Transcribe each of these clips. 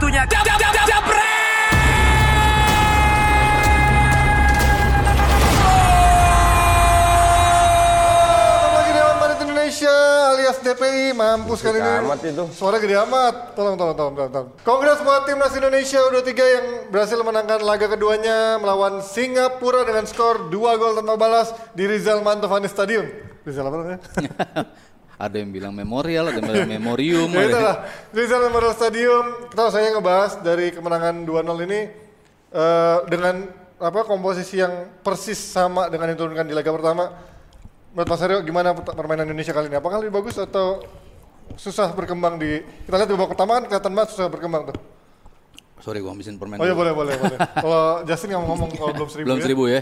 Waktunya jam jam jam jam Indonesia alias DPI mampus kali ini. amat itu. Suara gede amat. Tolong, tolong, tolong, tolong. tolong. Kongres buat timnas Indonesia U23 yang berhasil menangkan laga keduanya melawan Singapura dengan skor 2 gol tanpa balas di Rizal Mantovani Stadium. Rizal apa namanya? Ada yang bilang memorial, ada yang bilang memorium. ya itulah. Rizal Memorial Stadium. Kita saya ngebahas dari kemenangan 2-0 ini eh, dengan apa komposisi yang persis sama dengan yang diturunkan di laga pertama. Menurut Mas Aryo gimana permainan Indonesia kali ini? Apakah lebih bagus atau susah berkembang di kita lihat di babak pertama kan kelihatan banget susah berkembang tuh. Sorry, gua habisin permen. Oh iya boleh boleh boleh. Kalau Justin nggak mau ngomong kalau belum seribu Belum ya. seribu ya.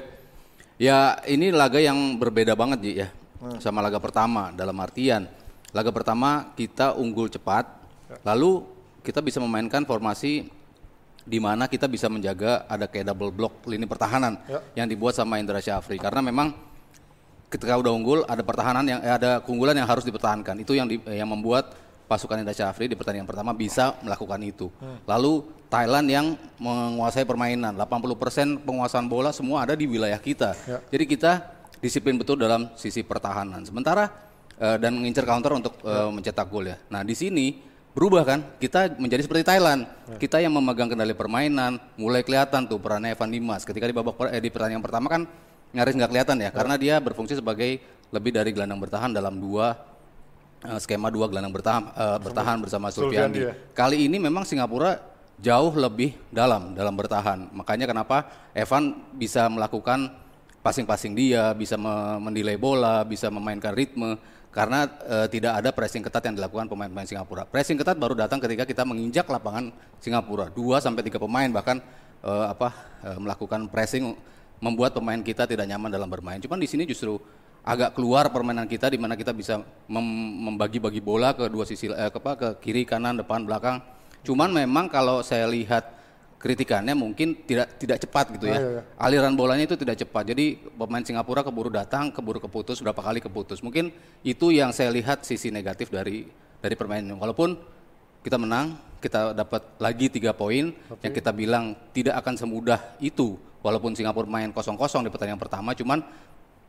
Ya ini laga yang berbeda banget Ji, ya. Hmm. Sama laga pertama dalam artian laga pertama kita unggul cepat, lalu kita bisa memainkan formasi di mana kita bisa menjaga ada kayak double block lini pertahanan Ya. yang dibuat sama Indra Syafri karena memang ketika udah unggul ada pertahanan yang eh, ada keunggulan yang harus dipertahankan itu yang di- eh, yang membuat pasukan Indra Syafri di pertandingan pertama bisa melakukan itu. Lalu Thailand yang menguasai permainan 80% penguasaan bola semua ada di wilayah kita. Ya. Jadi kita disiplin betul dalam sisi pertahanan. Sementara eh, dan mengincar counter untuk eh, mencetak gol ya. Nah, di sini berubah kan? Kita menjadi seperti Thailand. Kita yang memegang kendali permainan, mulai kelihatan tuh perannya Evan Dimas. Ketika di babak per- eh, di pertandingan pertama kan nyaris nggak kelihatan ya, karena dia berfungsi sebagai lebih dari gelandang bertahan dalam dua eh, skema dua gelandang bertahan eh, bertahan bersama Sulfiandi ya. Kali ini memang Singapura jauh lebih dalam dalam bertahan. Makanya kenapa Evan bisa melakukan passing-passing dia, bisa me- mendelay bola, bisa memainkan ritme karena eh, tidak ada pressing ketat yang dilakukan pemain-pemain Singapura. Pressing ketat baru datang ketika kita menginjak lapangan Singapura. Dua sampai tiga pemain bahkan eh, apa eh, melakukan pressing membuat pemain kita tidak nyaman dalam bermain. Cuman di sini justru agak keluar permainan kita di mana kita bisa mem- membagi-bagi bola ke dua sisi eh, ke, apa, ke kiri, kanan, depan, belakang. Cuman memang kalau saya lihat kritikannya mungkin tidak tidak cepat gitu ya. iya, iya. Aliran bolanya itu tidak cepat. Jadi pemain Singapura keburu datang, keburu keputus, berapa kali keputus. Mungkin itu yang saya lihat sisi negatif dari dari permainan. Walaupun kita menang, kita dapat lagi tiga poin yang kita bilang tidak akan semudah itu. Walaupun Singapura main kosong-kosong di pertandingan pertama, cuman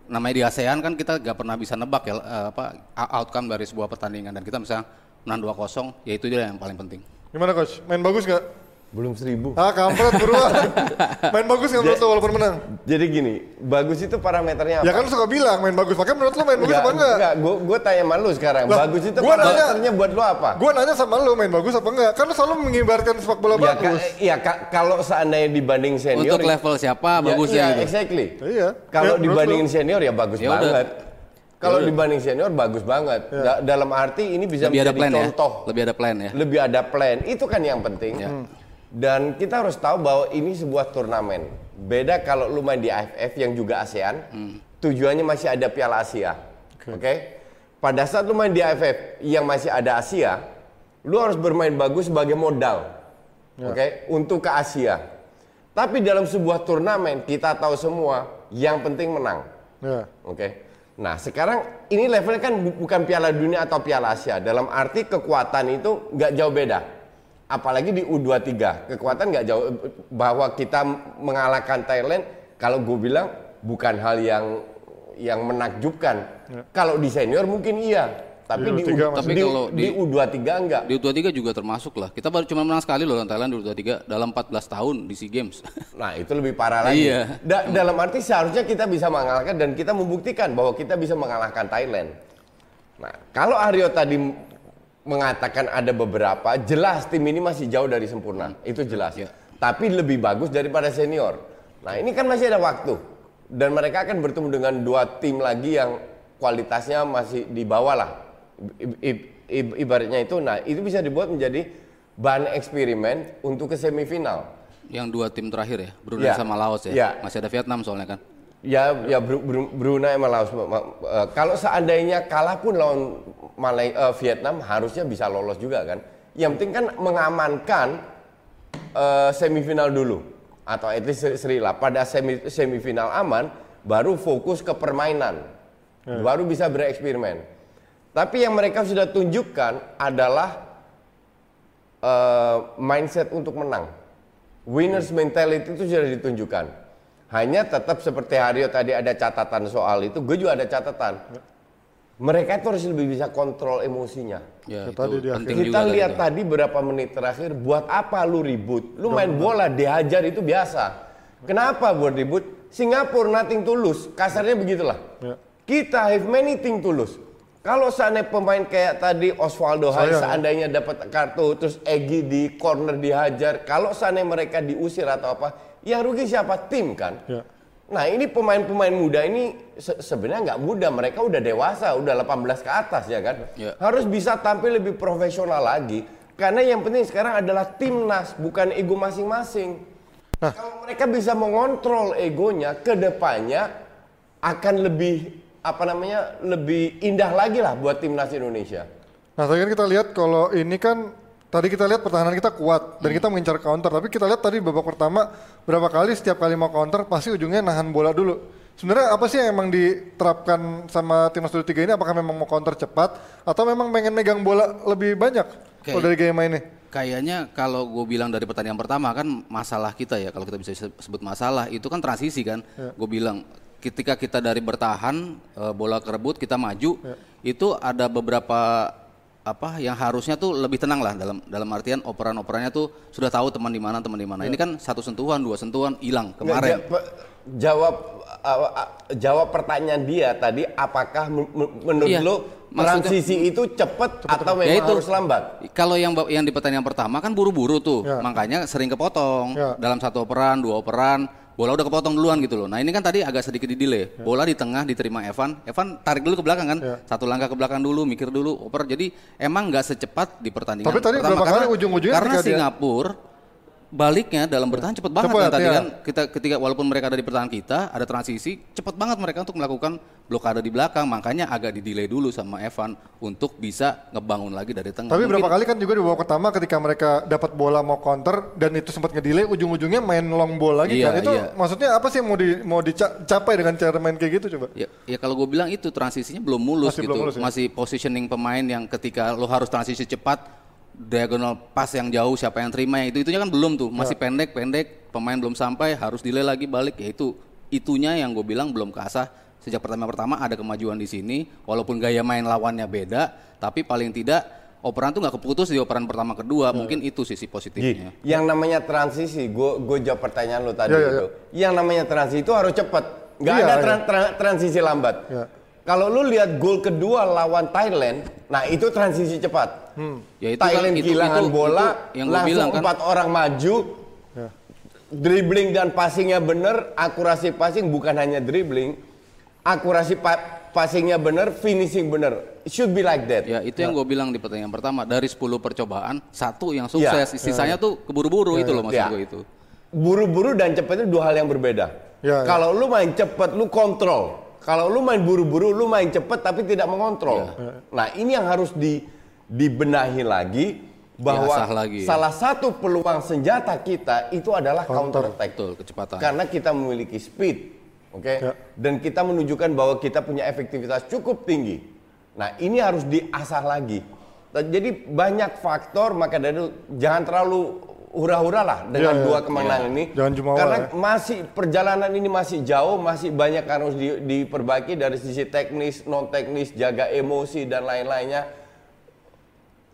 namanya di ASEAN kan kita gak pernah bisa nebak ya eh, apa outcome dari sebuah pertandingan dan kita bisa menang 2-0, ya itu dia yang paling penting. Gimana coach? Main bagus nggak? Belum seribu. Ah kampret buruan. Main bagus nggak menurut lo walaupun menang? Jadi gini, bagus itu parameternya apa? Ya kan lu suka bilang main bagus. Makanya menurut lo main bagus apa enggak? enggak. Gue gue tanya sama lu sekarang. Lah, bagus itu gua nanya- parameternya buat lu apa? Gue nanya sama lu main bagus apa enggak? Kan lu selalu mengibarkan sepak bola ya, ka- bagus. iya, ka- kalau seandainya dibanding senior Untuk level siapa ya, bagusnya iya, gitu. exactly. Iya. Kalau Ya, dibandingin senior ya bagus Ya udah. banget. Kalau dibanding senior bagus banget. Da- dalam arti ini bisa Lebih ada menjadi plan ya. contoh. Lebih ada plan ya. Lebih ada plan. Itu kan yang penting. Ya. Dan kita harus tahu bahwa ini sebuah turnamen. Beda kalau lu main di AFF yang juga ASEAN, tujuannya masih ada Piala Asia. Oke. Pada saat lu main di AFF yang masih ada Asia, lu harus bermain bagus sebagai modal. Oke, untuk ke Asia. Tapi dalam sebuah turnamen kita tahu semua yang penting menang. Ya. Oke. Nah, sekarang ini levelnya kan bu- bukan Piala Dunia atau Piala Asia. Dalam arti kekuatan itu nggak jauh beda. Apalagi di U23, kekuatan nggak jauh bahwa kita mengalahkan Thailand. Kalau gue bilang bukan hal yang yang menakjubkan. Kalau di senior mungkin iya, tapi Di di, U23 U- masih. di, Tapi kalau di di- U23 enggak. Di U23 juga termasuk lah. Kita baru cuma menang sekali loh lawan Thailand di U23 dalam 14 tahun di SEA Games. Nah, itu lebih parah lagi. Iya. Da- dalam arti seharusnya kita bisa mengalahkan dan kita membuktikan bahwa kita bisa mengalahkan Thailand. Nah, kalau Aryo tadi mengatakan ada beberapa, jelas tim ini masih jauh dari sempurna. Itu jelas. Iya. Tapi lebih bagus daripada senior. Nah, ini kan masih ada waktu. Dan mereka akan bertemu dengan dua tim lagi yang kualitasnya masih di bawah lah. I- i- i- ibaratnya itu, nah itu bisa dibuat menjadi bahan eksperimen untuk ke semifinal. Yang dua tim terakhir ya, Brunei Ya. sama Laos ya. Ya. Masih ada Vietnam soalnya kan. Ya, ya Bru- Bru- Brunei sama Laos. Eh, kalau seandainya kalah pun lawan Malay, eh, Vietnam harusnya bisa lolos juga kan. Yang penting kan mengamankan eh, semifinal dulu atau at least seri- lah. Pada semi- semifinal aman, baru fokus ke permainan, baru bisa bereksperimen. Tapi yang mereka sudah tunjukkan adalah eh, mindset untuk menang. Winners mentality itu sudah ditunjukkan. Hanya tetap seperti Haryo tadi ada catatan soal itu, gue juga ada catatan. Mereka itu harus lebih bisa kontrol emosinya. Ya, Itu tadi itu di penting Kita juga lihat tadi. tadi berapa menit terakhir, buat apa lu ribut? Lu main bola dihajar itu biasa. Kenapa buat ribut? Singapura nothing tulus, kasarnya begitulah. Ya. Kita have many thing tulus. Kalau seandainya pemain kayak tadi Osvaldo Hai seandainya dapat kartu terus Egi di corner dihajar, kalau seandainya mereka diusir atau apa, yang rugi siapa? Tim kan? Ya. Nah ini pemain-pemain muda ini se- sebenarnya nggak muda, mereka udah dewasa, udah 18 ke atas ya kan. Ya. Harus bisa tampil lebih profesional lagi. Karena yang penting sekarang adalah timnas, bukan ego masing-masing. Kalau mereka bisa mengontrol egonya, ke depannya akan lebih apa namanya lebih indah lagi lah buat timnas Indonesia. Nah, kan kita lihat kalau ini kan tadi kita lihat pertahanan kita kuat dan kita mengincar counter, tapi kita lihat tadi babak pertama berapa kali setiap kali mau counter pasti ujungnya nahan bola dulu. Sebenarnya apa sih yang emang diterapkan sama timnas 23 ini? Apakah memang mau counter cepat atau memang pengen megang bola lebih banyak Oke. kalau dari gaya mainnya? Kayaknya kalau gue bilang dari pertandingan pertama kan masalah kita ya kalau kita bisa se- sebut masalah itu kan transisi kan. Gue bilang ketika kita dari bertahan eh, bola kerebut kita maju itu ada beberapa apa yang harusnya tuh lebih tenang lah dalam dalam artian operan-operannya tuh sudah tahu teman di mana teman di mana. Ini kan satu sentuhan dua sentuhan hilang kemarin. pe- jawab uh, uh, jawab pertanyaan dia tadi apakah men- men- menurut Iya, lo maksudnya- transisi itu cepat atau memang Ya itu. harus lambat? Kalau yang yang di pertandingan pertama kan buru-buru tuh, Ya. makanya sering kepotong Ya. dalam satu operan, dua operan, bola udah kepotong duluan gitu loh. Nah ini kan tadi agak sedikit di delay, bola di tengah diterima Evan, Evan tarik dulu ke belakang kan, Ya. satu langkah ke belakang dulu, mikir dulu, oper. Jadi emang nggak secepat di pertandingan. Tapi tadi pertama. berapa karena, kali ujung-ujungnya Karena dia- Singapura baliknya dalam bertahan cepet banget Cepet, kan tadi iya. kan kita ketika walaupun mereka ada di pertahanan kita ada transisi cepet banget mereka untuk melakukan blokade di belakang makanya agak di delay dulu sama Evan untuk bisa ngebangun lagi dari tengah Tapi Mungkin- berapa kali kan juga di babak pertama ketika mereka dapat bola mau counter dan itu sempat ngedelay ujung-ujungnya main long ball lagi Iya, kan. Itu iya. maksudnya apa sih mau di mau dicapai dengan cara main kayak gitu coba? Ya, ya kalau gue bilang itu transisinya belum mulus Masih gitu, belum mulus ya? masih positioning pemain yang ketika lo harus transisi cepat, diagonal pas yang jauh siapa yang terima yang itu itunya kan belum tuh, masih Ya. pendek pendek, pemain belum sampai harus delay lagi balik, ya itu itunya yang gue bilang belum keasah sejak pertama pertama ada kemajuan di sini, walaupun gaya main lawannya beda, tapi paling tidak operan tuh nggak keputus di operan pertama Ya. kedua, mungkin itu sisi positifnya. yang namanya transisi, gue gue jawab pertanyaan lo tadi Iya, iya, itu. Yang namanya transisi itu harus cepat, nggak Iya, ada iya. tran- tran- transisi lambat. Iya. Kalau lu lihat gol kedua lawan Thailand, nah itu transisi cepat. Ya itu kan- Thailand itu- kehilangan itu- bola, itu yang gua langsung bilang kan. empat orang maju, Ya. dribbling dan passingnya bener, akurasi passing bukan hanya dribbling, akurasi pa- passingnya bener, finishing bener. It should be like that. Ya itu yang gue bilang di pertandingan pertama dari 10 percobaan satu yang sukses, sisanya tuh keburu-buru itu loh maksud Ya. gue itu. Buru-buru dan cepat itu dua hal yang berbeda. Ya, ya. Kalau lu main cepat, lu kontrol. Kalau lu main buru-buru, lu main cepat tapi tidak mengontrol. Nah ini yang harus di, dibenahi lagi bahwa Diasah lagi. salah satu peluang senjata kita itu adalah counter attack. Betul, kecepatan. Karena kita memiliki speed, oke, Ya. dan kita menunjukkan bahwa kita punya efektivitas cukup tinggi. Nah ini harus diasah lagi. Nah, Jadi banyak faktor maka dari jangan terlalu hura-hura lah dengan Ya, ya. dua kemenangan ini. Jangan jumawa Karena ya. masih perjalanan ini masih jauh, masih banyak harus di- diperbaiki dari sisi teknis, non teknis, jaga emosi dan lain-lainnya.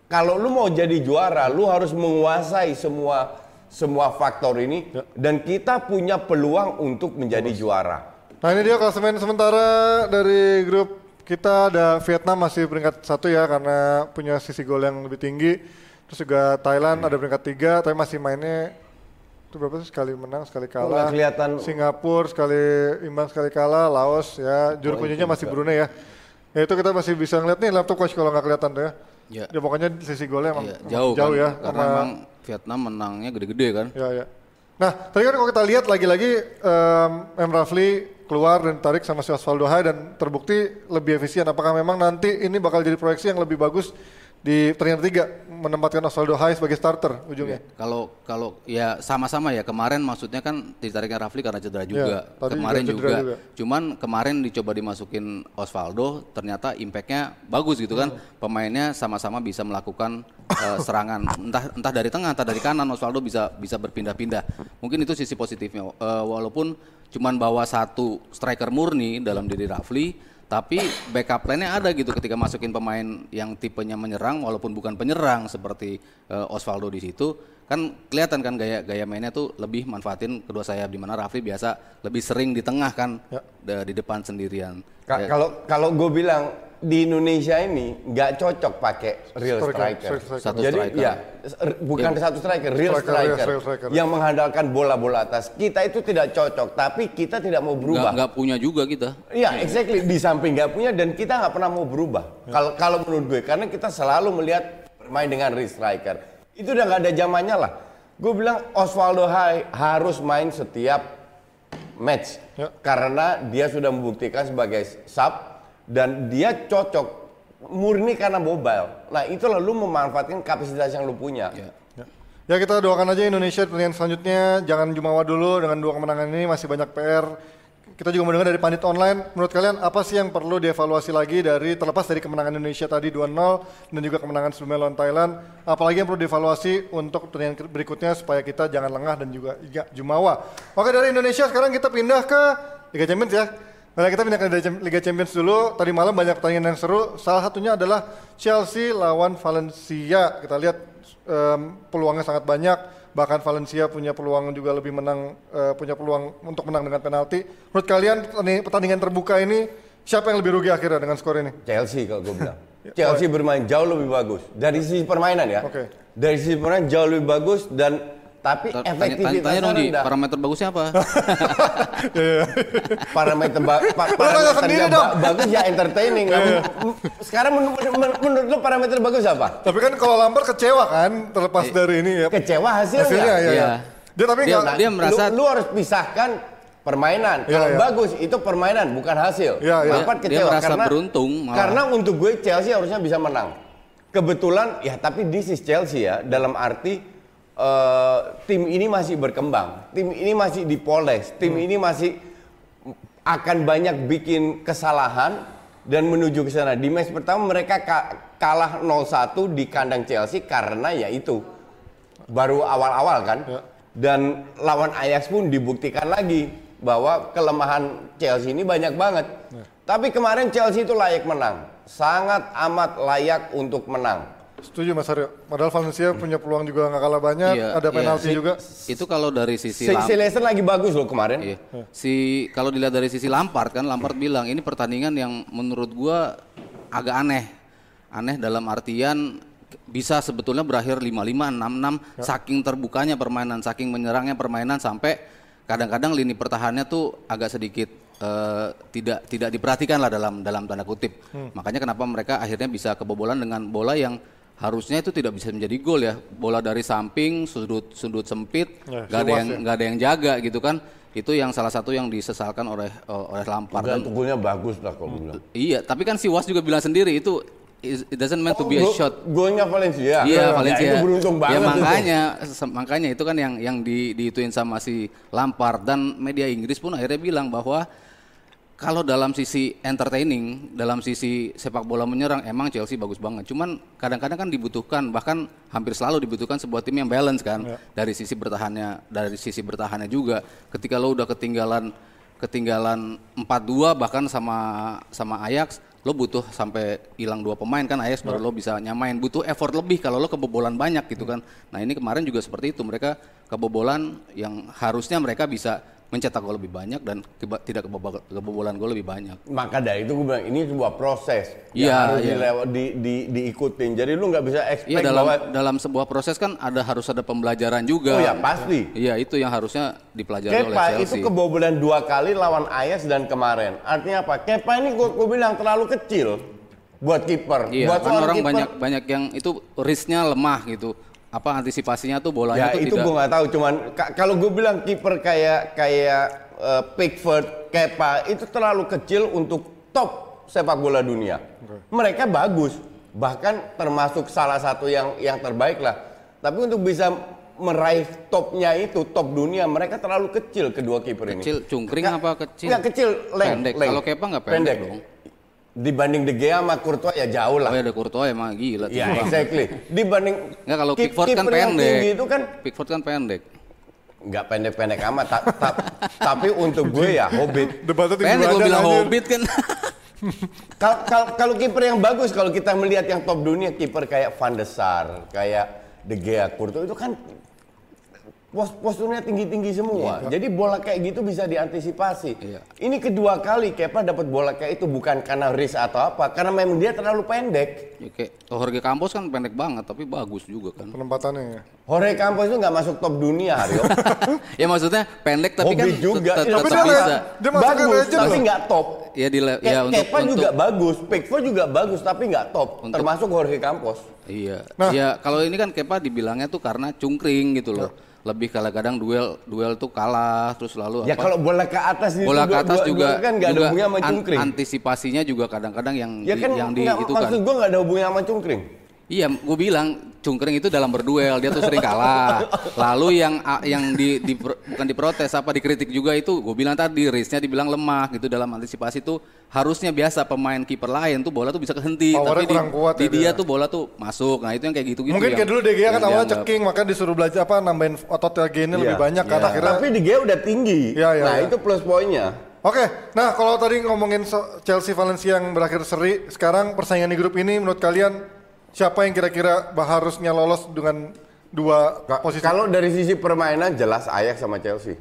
Kalau lu mau jadi juara, lu harus menguasai semua semua faktor ini Ya. dan kita punya peluang untuk menjadi juara. Nah ini dia klasemen sementara dari grup kita ada Vietnam masih peringkat satu ya karena punya sisi gol yang lebih tinggi. Terus juga Thailand ada peringkat tiga tapi masih mainnya itu berapa sih sekali menang sekali nggak kalah. kelihatan? Singapura sekali imbang sekali kalah, Laos ya juru kuncinya masih Brunei ya. Ya itu kita masih bisa ngeliat nih laptop coach kalau nggak kelihatan tuh ya. Ya. Ya pokoknya sisi golnya emang, emang jauh, jauh kan? ya. Karena sama- emang Vietnam menangnya gede-gede kan. Ya, ya. Nah, tadi kan kalau kita lihat lagi-lagi em, M. Rafli keluar dan tarik sama si Osvaldo Hai dan terbukti lebih efisien. Apakah memang nanti ini bakal jadi proyeksi yang lebih bagus di pertandingan ketiga menempatkan Osvaldo Hai sebagai starter ujungnya. Kalau kalau ya sama-sama ya kemarin maksudnya kan ditariknya Rafli karena cedera juga. Iya, tadi kemarin juga juga, cedera juga. Cuman kemarin dicoba dimasukin Osvaldo ternyata impactnya bagus gitu kan. Hmm. Pemainnya sama-sama bisa melakukan eh, serangan entah entah dari tengah entah dari kanan Osvaldo bisa bisa berpindah-pindah. Mungkin itu sisi positifnya. Eh, walaupun cuman bawa satu striker murni dalam diri Rafli tapi backup plan-nya ada gitu ketika masukin pemain yang tipenya menyerang walaupun bukan penyerang seperti eh, Osvaldo di situ kan kelihatan kan gaya gaya mainnya tuh lebih manfaatin kedua sayap di mana Rafli biasa lebih sering di tengah kan Ya. di depan sendirian. Ka- Ya, Kalau kalau gue bilang di Indonesia ini nggak cocok pakai real Striker, striker. striker. Satu Jadi striker. ya s- r- bukan satu striker, real Striker, striker, real striker. yang mengandalkan bola-bola atas. Kita itu tidak cocok, tapi kita tidak mau berubah. nggak punya juga kita. Iya, exactly. Di samping nggak punya dan kita nggak pernah mau berubah. Kalau kalau menurut gue, karena kita selalu melihat bermain dengan real striker. Itu udah nggak ada zamannya lah. Gue bilang Osvaldo Hai harus main setiap match Ya. karena dia sudah membuktikan sebagai sub dan dia cocok murni karena mobile. Nah itu lalu memanfaatkan kapasitas yang lu punya. Ya. Ya. Ya kita doakan aja Indonesia pertandingan selanjutnya jangan jumawa dulu dengan dua kemenangan ini masih banyak PR. Kita juga mendengar dari pandit online. Menurut kalian apa sih yang perlu dievaluasi lagi dari terlepas dari kemenangan Indonesia tadi 2-0 dan juga kemenangan sebelumnya lawan Thailand? Apalagi yang perlu dievaluasi untuk pertandingan berikutnya supaya kita jangan lengah dan juga ya, jumawa. Oke dari Indonesia sekarang kita pindah ke Liga Champions ya. Nah, kita pindah ke Liga Champions dulu. Tadi malam banyak pertandingan yang seru. Salah satunya adalah Chelsea lawan Valencia. Kita lihat em, peluangnya sangat banyak. Bahkan Valencia punya peluang juga lebih menang, eh, punya peluang untuk menang dengan penalti. Menurut kalian pertanding- pertandingan terbuka ini siapa yang lebih rugi akhirnya dengan skor ini? Chelsea kalau gue bilang. Chelsea bermain jauh lebih bagus dari sisi permainan ya. Oke. Dari sisi permainan jauh lebih bagus dan tapi Tanya, tanya, efektivitasnya tanya di rendah. parameter bagusnya apa? parameter ba pa- tanya parameter sendiri yang dong. ba- bagus ya entertaining. Men- Sekarang menurut, menurut, menurut lu parameter bagus apa? Tapi kan kalau Lampard kecewa kan terlepas dari ini ya. Kecewa hasilnya. Hasilnya ya. Iya. ya. Dia tapi Dia- nggak dia merasa- lu, lu harus pisahkan permainan. Iya, Kalau iya. bagus itu permainan bukan hasil. Iya, iya. Lampard Dia- dia kecewa merasa karena beruntung malah. Karena untuk gue Chelsea harusnya bisa menang. Kebetulan ya tapi this is Chelsea ya dalam arti eh, tim ini masih berkembang. Tim ini masih dipoles. Tim Hmm. ini masih akan banyak bikin kesalahan dan menuju ke sana. Di match pertama mereka ka- kalah 0-1 di kandang Chelsea karena ya itu baru awal-awal kan. Ya. Dan lawan Ajax pun dibuktikan lagi bahwa kelemahan Chelsea ini banyak banget. Tapi kemarin Chelsea itu layak menang. Sangat amat layak untuk menang. Setuju Mas Aryo. Padahal Valencia punya peluang juga nggak kalah banyak, Iya, ada iya. penalti Si- juga. Itu kalau dari sisi Si, si Leicester lagi bagus loh kemarin. Iya. Si kalau dilihat dari sisi Lampard kan Lampard bilang ini pertandingan yang menurut gua agak aneh. Aneh dalam artian bisa sebetulnya berakhir 5-5 6-6 saking terbukanya permainan, saking menyerangnya permainan sampai kadang-kadang lini pertahanannya tuh agak sedikit eh, tidak tidak diperhatikan lah dalam dalam tanda kutip. Makanya kenapa mereka akhirnya bisa kebobolan dengan bola yang harusnya itu tidak bisa menjadi gol ya. Bola dari samping, sudut sudut sempit, Ya, nggak ada siwas yang ya. nggak ada yang jaga gitu kan itu yang salah satu yang disesalkan oleh oleh Lampard Dan golnya bagus lah kalau bilang. iya tapi kan si Was juga bilang sendiri itu it doesn't meant to be a Go- shot Golnya Valencia. Iya Ya, Valencia. itu beruntung banget. Ya itu. makanya se- makanya itu kan yang yang di diituin sama si Lampard dan media Inggris pun akhirnya bilang bahwa kalau dalam sisi entertaining, dalam sisi sepak bola menyerang emang Chelsea bagus banget. Cuman kadang-kadang kan dibutuhkan bahkan hampir selalu dibutuhkan sebuah tim yang balance kan dari sisi bertahannya, dari sisi bertahannya juga. Ketika lo udah ketinggalan ketinggalan 4-2 bahkan sama sama Ajax, lo butuh sampai hilang dua pemain kan Ajax baru lo bisa nyamain. Butuh effort lebih kalau lo kebobolan banyak gitu kan. Nah, ini kemarin juga seperti itu. Mereka kebobolan yang harusnya mereka bisa mencetak gol lebih banyak dan keba- tidak kebobo- kebobolan gol lebih banyak. Maka dari itu gue bilang ini sebuah proses yang harus iya. dilewa- di, di, diikutin. Jadi lu nggak bisa expect Iya dalam bahwa dalam sebuah proses kan ada harus ada pembelajaran juga. oh ya pasti. Iya itu yang harusnya dipelajari oleh Kepa Chelsea. itu kebobolan dua kali lawan Ajax dan kemarin. Artinya apa? Kepa ini gue, bilang terlalu kecil buat kiper. Iya, buat kan orang kiper, banyak banyak yang itu risknya lemah gitu. Apa antisipasinya tuh bolanya Ya tuh itu tidak gue nggak tahu. Cuman ka- kalau gue bilang kiper kayak kayak eh, Pickford, Kepa itu terlalu kecil untuk top sepak bola dunia. Mereka bagus. bahkan termasuk salah satu yang yang terbaik lah. Tapi untuk bisa meraih topnya itu top dunia mereka terlalu kecil kedua kiper ini. Kecil, cungkring apa kecil? Nggak kecil, leng, Pendek. leng. Kalau Kepa nggak pendek dong. Dibanding De Gea sama Courtois ya jauh lah. Oh ya ada Courtois emang gila tuh Ya orang. exactly. Dibanding Nggak kalau ki- Pickford kan kiper yang pendek. tinggi itu kan Pickford kan pendek. nggak pendek-pendek amat. ta- ta- tapi untuk gue ya Hobbit. Debatnya Pendek lo bilang anjir. Hobbit kan. Kalau kalau kalau kiper yang bagus kalau kita melihat yang top dunia kiper kayak Van der Sar, kayak De Gea, Courtois itu kan pos posturnya tinggi-tinggi semua. Jadi bola kayak gitu bisa diantisipasi. Iya. Ini kedua kali Kepa dapat bola kayak itu bukan karena risk atau apa, karena memang dia terlalu pendek. Ya, kayak oh, Jorge Campos kan pendek banget tapi bagus juga kan. Penempatannya ya. Jorge Campos itu nggak masuk top dunia, Haryo. ya maksudnya pendek tapi kan Hobi juga. tet- Tapi tetap dia bisa. dia bagus, legend tapi nggak top. Ya di Ke ya untuk Kepa untuk juga bagus, Pickford juga bagus, tapi nggak top. Untuk- Termasuk Jorge Campos. Iya. Nah. Ya kalau ini kan Kepa dibilangnya tuh karena cungkring gitu loh. Lebih kadang-kadang duel duel tuh kalah terus lalu Ya apa? kalau bola ke atas bola ke atas juga dua kan nggak ada juga hubungannya sama an- cungkring. antisipasinya juga kadang-kadang yang Ya di, kan yang di itu maksud kan. gua nggak ada hubungannya sama cungkring. Iya, gue bilang cungkring itu dalam berduel dia tuh sering kalah. Lalu yang yang di, di bukan diprotes apa dikritik juga itu gue bilang tadi risknya dibilang lemah gitu dalam antisipasi tuh harusnya biasa pemain kiper lain tuh bola tuh bisa kehenti Powernya tapi di, kuat di ya dia dia. tuh bola tuh masuk. Nah, itu yang kayak gitu-gitu. Mungkin yang- kayak dulu Gea kan awalnya dianggap. ceking, maka disuruh belajar apa nambahin ototnya gainnya lebih Iya, banyak kan iya. akhirnya. Tapi di Gea udah tinggi. Iya, iya, nah iya. itu plus poinnya. Oke, nah kalau tadi ngomongin Chelsea Valencia yang berakhir seri, sekarang persaingan di grup ini menurut kalian siapa yang kira-kira bah- harusnya lolos dengan dua Ka- posisi? Kalau dari sisi permainan jelas Ajax sama Chelsea.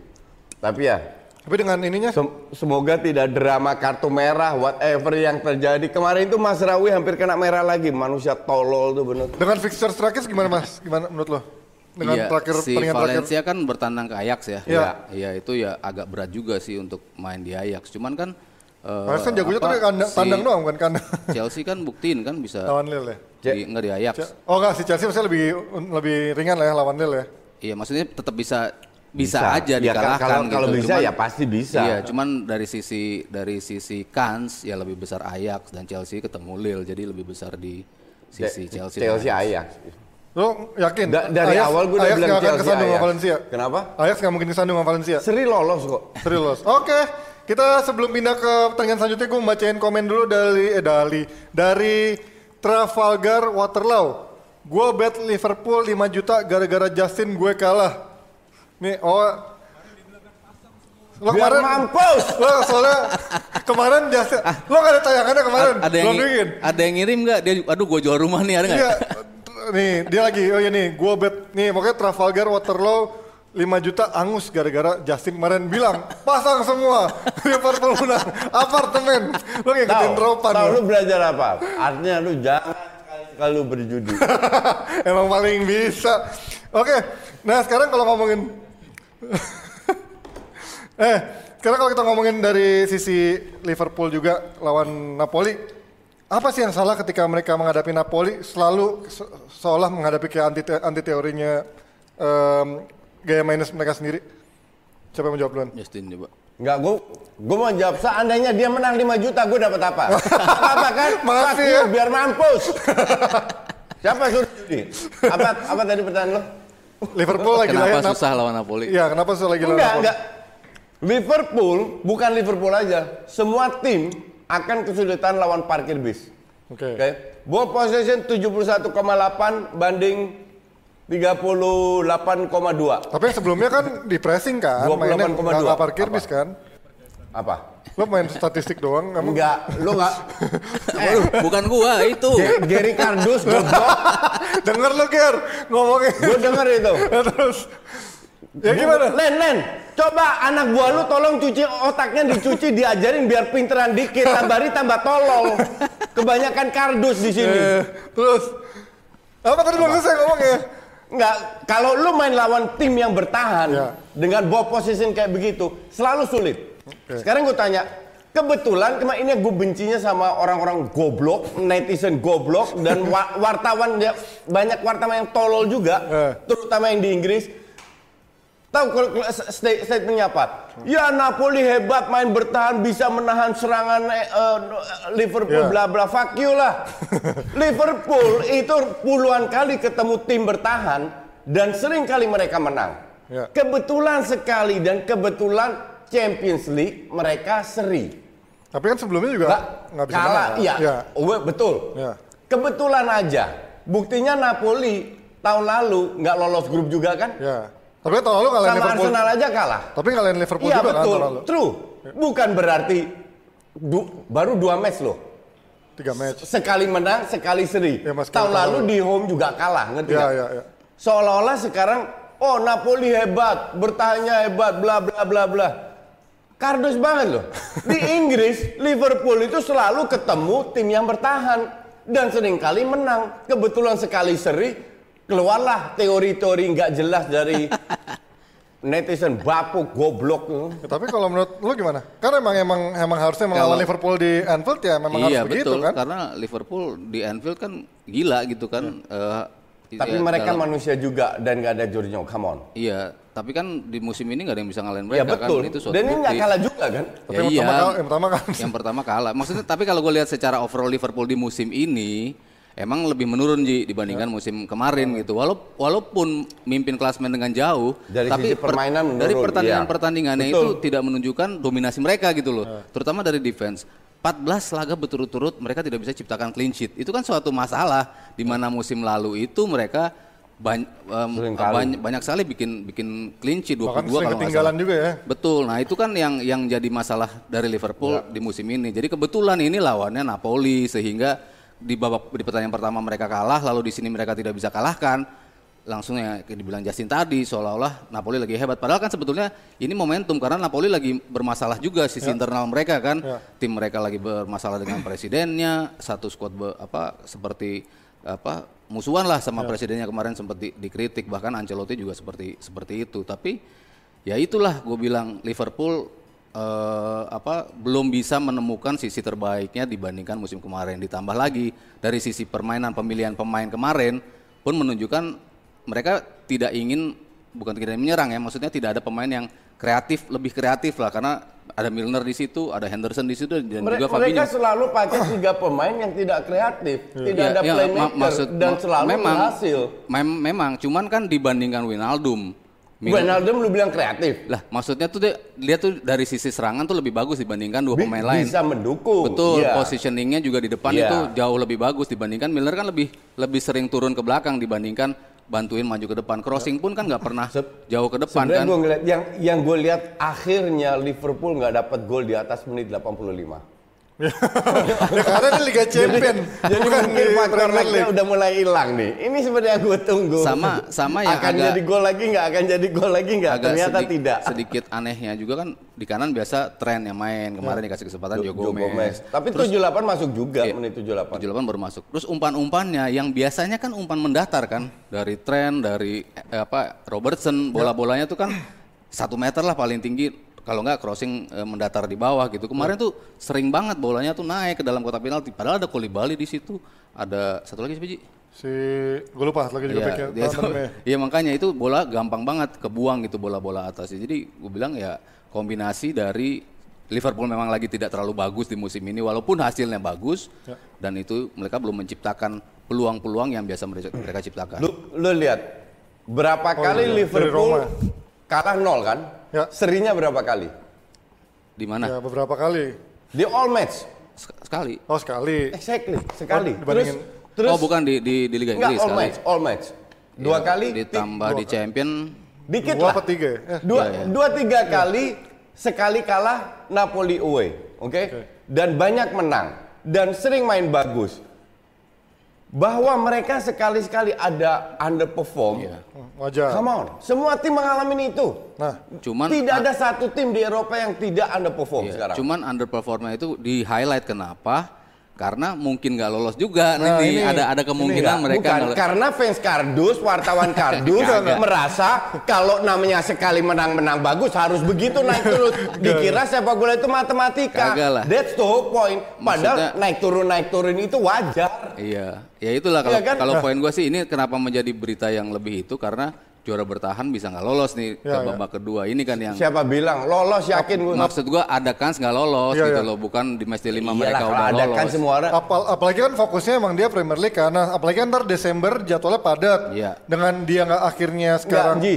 Tapi ya Tapi dengan ininya, sem- semoga tidak drama kartu merah whatever yang terjadi. Kemarin itu Mas Rawi hampir kena merah lagi. Manusia tolol tuh bener. dengan fixture terakhir gimana mas? Gimana menurut lo? Dengan Iya, terakhir si pertandingan terakhir. Valencia kan bertandang ke Ajax ya. Iya. Iya, itu ya agak berat juga sih untuk main di Ajax. Cuman kan eh, Mas kan jagonya apa, tuh kandang, si tandang doang bukan kandang. Chelsea kan buktiin kan bisa lawan Lille ya. Di, enggak di Ajax. Oh enggak, si Chelsea maksudnya lebih lebih ringan lah ya lawan Lille ya. Iya, maksudnya tetap bisa bisa, Ya, aja ka- dikalahkan kalau- gitu. kalau bisa Cuman- ya pasti bisa. Iya, cuman dari sisi dari sisi kans ya lebih besar Ajax dan Chelsea ketemu Lille jadi lebih besar di sisi Chelsea. dan Chelsea Ajax. Ajax. Lo yakin? Da- dari Ajax- awal gue udah Ajax bilang nggak akan Chelsea kesandung sama Ajax. Valencia. Kenapa? Ajax nggak mungkin kesandung sama Valencia. Seri lolos kok. Serius. Oke, kita sebelum pindah ke pertandingan selanjutnya, gue bacain komen dulu dari eh, dari dari Trafalgar Waterloo. Gue bet Liverpool 5 juta gara-gara Justin gue kalah. Nih, oh. Lo Biar kemarin, mampus. lo soalnya kemarin Justin, lo gak ada tayangannya kemarin, A- ada yang bikin. ada yang ngirim nggak? Dia aduh gua jual rumah nih ada nggak? Iya, nih dia lagi, oh iya nih, gue bet, nih pokoknya Trafalgar Waterloo 5 juta angus gara-gara Justin kemarin bilang pasang semua Liverpool menang apartemen lo ngikutin Tahu, dropan tahu lu belajar apa? Artinya lu jangan sekali lu berjudi. emang paling bisa oke nah sekarang kalau ngomongin eh sekarang kalau kita ngomongin dari sisi Liverpool juga lawan Napoli apa sih yang salah ketika mereka menghadapi Napoli selalu se- seolah menghadapi kayak anti anti teorinya em, gaya mainnya mereka sendiri siapa yang mau jawab duluan Justin coba. Enggak, gua gua mau jawab seandainya dia menang 5 juta, gua dapat apa? apa kan? Makasih ya. biar mampus. Siapa suruh judi? Apa apa tadi pertanyaan lo? Liverpool lagi Kenapa layak Nap- susah lawan Napoli? Iya, kenapa susah lagi lawan Enggak, Napoli? enggak. Liverpool, bukan Liverpool aja. Semua tim akan kesulitan lawan parkir bis. Oke. Oke. Ball possession 71,8 banding 38,2. Tapi yang sebelumnya kan di pressing kan, 28,2. mainnya nggak nggak parkir bis kan. Apa? Lo main statistik doang, kamu Enggak, lu enggak. Eh, bukan gua itu. Gary Cardus goblok. denger lo Ger ngomongin. Gue denger itu. Terus ya gimana? Len, Len, coba anak buah lu tolong cuci otaknya dicuci diajarin biar pinteran dikit. Tambari tambah tolol. Kebanyakan kardus di sini. Eh, terus apa tadi belum selesai ngomongnya? Enggak, kalau lu main lawan tim yang bertahan Ya. dengan ball position kayak begitu, selalu sulit. Sekarang gue tanya, kebetulan kemarin ini gue bencinya sama orang-orang goblok, netizen goblok dan wa- wartawan ya banyak wartawan yang tolol juga, Eh. terutama yang di Inggris. Tahu kalau kalau sta- statementnya apa? Ya Napoli hebat main bertahan bisa menahan serangan eh, Liverpool Ya. bla bla fuck you lah. Liverpool itu puluhan kali ketemu tim bertahan dan sering kali mereka menang. Ya. Kebetulan sekali dan kebetulan Champions League mereka seri. Tapi kan sebelumnya juga Nggak bisa kalah, menang. iya. Ya. Oh, betul. Ya. Kebetulan aja. Buktinya Napoli tahun lalu nggak lolos grup juga kan? Ya. Tapi kan tahun lalu ngalahin Sama Liverpool. Arsenal aja kalah. Tapi ngalahin Liverpool Iya juga kan betul, tahun lalu. true. Bukan berarti du- baru dua match loh. Tiga match. Sekali menang, sekali seri. Ya, Mas, tahun lalu di home juga kalah, ngerti Ya, ya, ya. Seolah-olah sekarang, oh Napoli hebat, bertahannya hebat, bla bla bla bla. Kardus banget loh. Di Inggris, Liverpool itu selalu ketemu tim yang bertahan dan sering kali menang. Kebetulan sekali seri, keluarlah teori-teori nggak jelas dari netizen bapuk goblok. Ya, tapi kalau menurut lu gimana? Karena emang emang emang harusnya melawan Kalau- Liverpool di Anfield ya memang iya harus begitu betul, kan? karena Liverpool di Anfield kan gila gitu kan. Eh, Tapi ya, mereka dalam- manusia juga dan nggak ada Jorginho, come on. Iya, tapi kan di musim ini nggak ada yang bisa ngalahin Ya mereka betul. kan. Itu suatu dan ini nggak kalah juga kan? Tapi Ya yang iya. pertama kalah- yang pertama kan. Yang pertama kalah. Maksudnya tapi kalau gue lihat secara overall Liverpool di musim ini emang lebih menurun Ji dibandingkan Ya. musim kemarin gitu. Walau, walaupun mimpin klasmen dengan jauh, Dari tapi sisi permainan menurun, dari pertandingan iya. Betul. itu tidak menunjukkan dominasi mereka gitu loh. Terutama dari defense. 14 laga berturut-turut mereka tidak bisa ciptakan clean sheet. Itu kan suatu masalah di mana musim lalu itu mereka bany- em, Sering kali. banyak, banyak sekali bikin bikin clean sheet 22 Bahkan sering kalau ketinggalan juga ya. Betul. Nah, itu kan yang yang jadi masalah dari Liverpool di musim ini. Jadi kebetulan ini lawannya Napoli sehingga di babak di pertandingan pertama mereka kalah, lalu di sini mereka tidak bisa kalahkan. Langsung ya dibilang Justin tadi seolah-olah Napoli lagi hebat. Padahal kan sebetulnya ini momentum karena Napoli lagi bermasalah juga sisi internal mereka kan. Ya. Tim mereka lagi bermasalah dengan presidennya, satu squad be- apa seperti apa musuhan lah sama presidennya kemarin sempat di- dikritik bahkan Ancelotti juga seperti seperti itu. Tapi ya itulah gue bilang Liverpool eh, apa belum bisa menemukan sisi terbaiknya dibandingkan musim kemarin. Ditambah lagi dari sisi permainan pemilihan pemain kemarin pun menunjukkan mereka tidak ingin bukan tidak menyerang ya maksudnya tidak ada pemain yang kreatif lebih kreatif lah. Karena ada Milner di situ ada Henderson di situ dan Mere- juga mereka Fabinho. selalu pakai tiga pemain yang tidak kreatif, tidak Ya, ada ya, playmaker ma- maksud dan selalu memang, berhasil. mem- memang cuman kan dibandingkan Wijnaldum Mil- Wijnaldum lu bilang kreatif, lah maksudnya tuh dia, dia tuh dari sisi serangan tuh lebih bagus dibandingkan dua pemain lain bisa mendukung. Betul, Iya. positioningnya juga di depan Iya. itu jauh lebih bagus dibandingkan Milner kan lebih lebih sering turun ke belakang dibandingkan bantuin maju ke depan. Crossing pun kan nggak pernah Seb- jauh ke depan kan. gue ngeliat yang yang gue lihat akhirnya Liverpool nggak dapat gol di atas menit 85. Ya karena ini Liga Champion. Jadi bukan mungkin faktor udah mulai hilang nih. Ini sebenarnya gue tunggu. Sama sama yang akan agak jadi gol lagi nggak? Akan jadi gol lagi nggak? agak Ternyata sedik- tidak. sedikit anehnya juga kan di kanan biasa tren yang main kemarin dikasih kesempatan Jo- Joe Jo Gomez. Tapi 78 masuk juga Iya. menit 78. 78 baru masuk. Terus umpan-umpannya yang biasanya kan umpan mendatar kan dari tren dari eh, apa Robertson bola-bolanya tuh kan satu meter lah paling tinggi kalau nggak crossing eh, mendatar di bawah gitu. Kemarin tuh sering banget bolanya tuh naik ke dalam kotak penalti. Padahal ada Kolibali di situ. Ada satu lagi siapa Ji? Si gue lupa satu lagi juga Iya, dia tuh- Iya makanya itu bola gampang banget kebuang gitu bola-bola atas. Jadi gue bilang ya kombinasi dari Liverpool memang lagi tidak terlalu bagus di musim ini walaupun hasilnya bagus Ya. dan itu mereka belum menciptakan peluang-peluang yang biasa mereka, mereka ciptakan. Lu, lu lihat berapa kali iya, dari Liverpool Roma. kalah nol kan? Ya. Serinya berapa kali? Di mana? Ya beberapa kali. Di all match. Sek- Sekali. Oh sekali. Exactly, sekali. Oh, terus dibandingin- terus oh bukan di di, di Liga enggak Inggris all sekali. match, all match. Dua Ya, kali ditambah di champion dikit Dua lah. tiga ya? Eh, Dua, Iya, iya. dua tiga kali sekali kalah Napoli away, oke? Dan banyak menang dan sering main bagus. Bahwa mereka sekali-sekali ada underperform. Iya. wajar. Come on, semua tim mengalami itu. Nah, cuman tidak ada satu tim di Eropa yang tidak underperform Iya, sekarang. Cuman underperformnya itu di highlight kenapa? Karena mungkin nggak lolos juga Nah, nih. ini- ada ada Ini kemungkinan enggak, mereka bukan. karena fans kardus, wartawan kardus merasa kalau namanya sekali menang-menang bagus harus begitu naik terus. Dikira sepak bola itu matematika. That's the whole point. Padahal Maksudnya- naik turun naik turun itu wajar. Iya, ya itulah kalau Iya kan? kalau poin gue sih ini kenapa menjadi berita yang lebih itu karena juara bertahan bisa nggak lolos nih ke Ya, ya. babak kedua. Ini kan yang Siapa bilang lolos yakin gue. maksud gua ada kans nggak lolos Iya, gitu iya. loh, bukan di match lima mereka udah ada lolos. kan semua orang. Apal- apalagi kan fokusnya emang dia Premier League karena apalagi kan ntar Desember jadwalnya padat. Iya. Dengan dia nggak akhirnya Enggak, sekarang. Ji.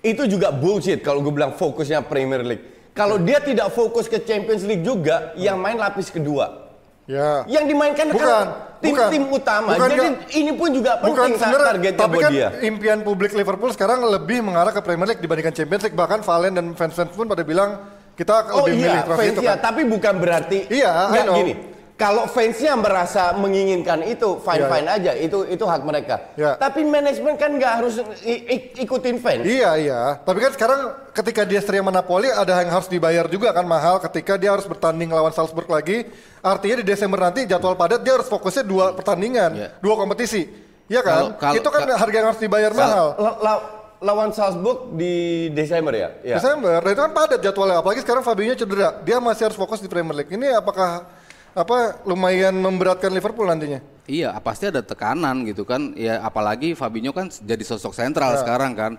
Itu juga bullshit kalau gue bilang fokusnya Premier League. Kalau dia tidak fokus ke Champions League juga, yang main lapis kedua. Ya. Yang dimainkan Bukan, kan tim, bukan. tim utama. Bukan, Jadi nggak- ini pun juga Bukan penting sebenarnya, targetnya tapi kan dia. impian publik Liverpool sekarang lebih mengarah ke Premier League dibandingkan Champions League. Bahkan Valen dan fans-fans pun pada bilang kita Oh lebih milih iya, trofi fans itu ya, kan. tapi bukan berarti Iya, gini. Kalau fansnya merasa menginginkan itu, fine fine Iya, aja, itu itu hak mereka. Iya. Tapi manajemen kan nggak harus ikutin fans. Iya iya, tapi kan sekarang ketika dia seri sama Napoli ada yang harus dibayar juga kan mahal ketika dia harus bertanding lawan Salzburg lagi. Artinya di Desember nanti jadwal padat dia harus fokusnya dua pertandingan, Iya. dua kompetisi. Iya kan? Kalau- kalau- Itu kan ka- harga yang harus dibayar mahal. La- la- lawan Salzburg di Desember ya? Iya. Desember, nah itu kan padat jadwalnya. Apalagi sekarang Fabinho cedera, dia masih harus fokus di Premier League. Ini apakah apa lumayan memberatkan Liverpool nantinya? Iya, pasti ada tekanan gitu kan. Ya apalagi Fabinho kan jadi sosok sentral sekarang kan.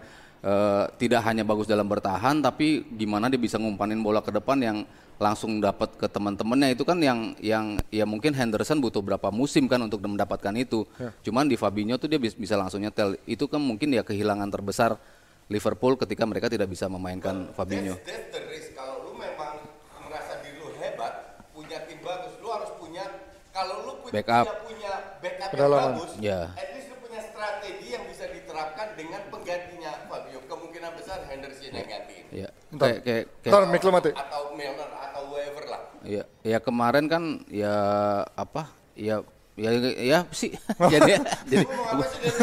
Eh, tidak hanya bagus dalam bertahan, tapi gimana dia bisa ngumpanin bola ke depan yang langsung dapat ke teman-temannya itu kan yang yang ya mungkin Henderson butuh berapa musim kan untuk mendapatkan itu. Cuman di Fabinho tuh dia bis- bisa langsung nyetel. Itu kan mungkin ya kehilangan terbesar Liverpool ketika mereka tidak bisa memainkan Fabinho. That's the risk. Kalau lu memang merasa diri lu hebat, punya tim bagus, lu harus punya kalau lu punya Backup. punya, punya backup yang bagus, Ya. at least lu punya strategi yang bisa diterapkan dengan penggantinya Fabio. Kemungkinan besar Henderson yang gantiin. Ya, Ntar, kayak kayak kayak- ntar Miklo mati. Atau Milner atau whoever lah. Ya, ya kemarin kan ya apa? Ya ya ya sih. jadi jadi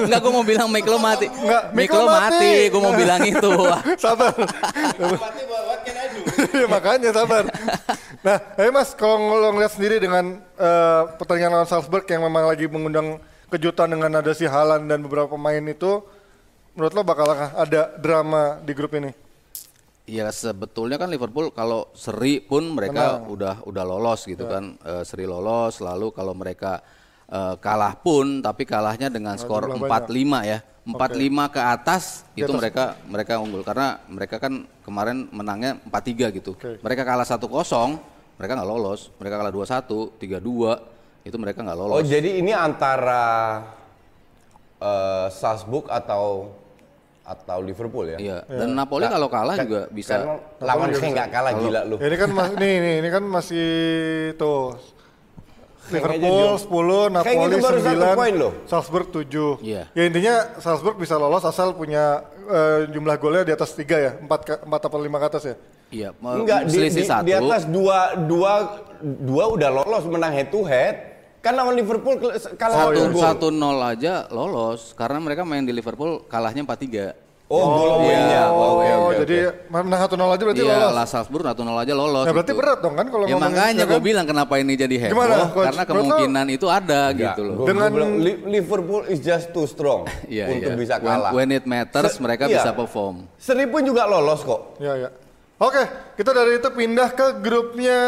enggak gue mau bilang Miklo mati. Nggak, Miklo mati, gue mau bilang itu. Sabar. Mati what can I do? Iya, makanya sabar. Nah, tapi Mas, kalau lo ngeliat sendiri dengan eh, pertandingan lawan Salzburg yang memang lagi mengundang kejutan dengan ada si Haaland dan beberapa pemain itu, menurut lo bakal ada drama di grup ini? Ya sebetulnya kan Liverpool kalau seri pun mereka Menang. udah udah lolos gitu kan. Eh, seri lolos lalu kalau mereka eh, kalah pun tapi kalahnya dengan skor jumlah 4-5 ya. 4-5 ke atas Di itu atas. mereka mereka unggul karena mereka kan kemarin menangnya 4-3 gitu. Oke. Mereka kalah 1-0, mereka nggak lolos. Mereka kalah 2-1, 3-2 itu mereka nggak Oh lolos. jadi ini antara eh, Salzburg atau atau Liverpool ya? Iya, dan Napoli kalau kalah Kan- juga bisa Kan lawan kayak nggak kalah gila lu. Ya, ini kan mas, nih, nih, ini kan masih tuh Liverpool dia- 10, Napoli Kayaknya itu baru satu 9, poin loh. Salzburg 7. Iya. Ya intinya Salzburg bisa lolos asal punya eh, jumlah golnya di atas 3 ya, 4 ke, 4 atau 5 ke atas ya. Iya, Enggak di, di, satu. di atas dua dua dua udah lolos menang head to head. Kan lawan Liverpool kalah satu satu gol. satu nol aja lolos karena mereka main di Liverpool kalahnya 4-3. Oh, gol iya. away-nya. Oh, Oke, oke, jadi oke. menang 1-0 aja berarti Iya, lolos. lah Salzburg 1-0 aja lolos. Nah, berarti gitu. berat dong kan kalau Ya ngomongin, makanya ya gue kan? bilang kenapa ini jadi heboh Gimana, Coach? karena kemungkinan itu ada Enggak, gitu loh. Dengan- bilang, Li- Liverpool is just too strong Iya, untuk iya. bisa When- kalah. When, it matters Se- mereka iya. bisa perform. Seri pun juga lolos kok. Ya, ya. Oke, kita dari itu pindah ke grupnya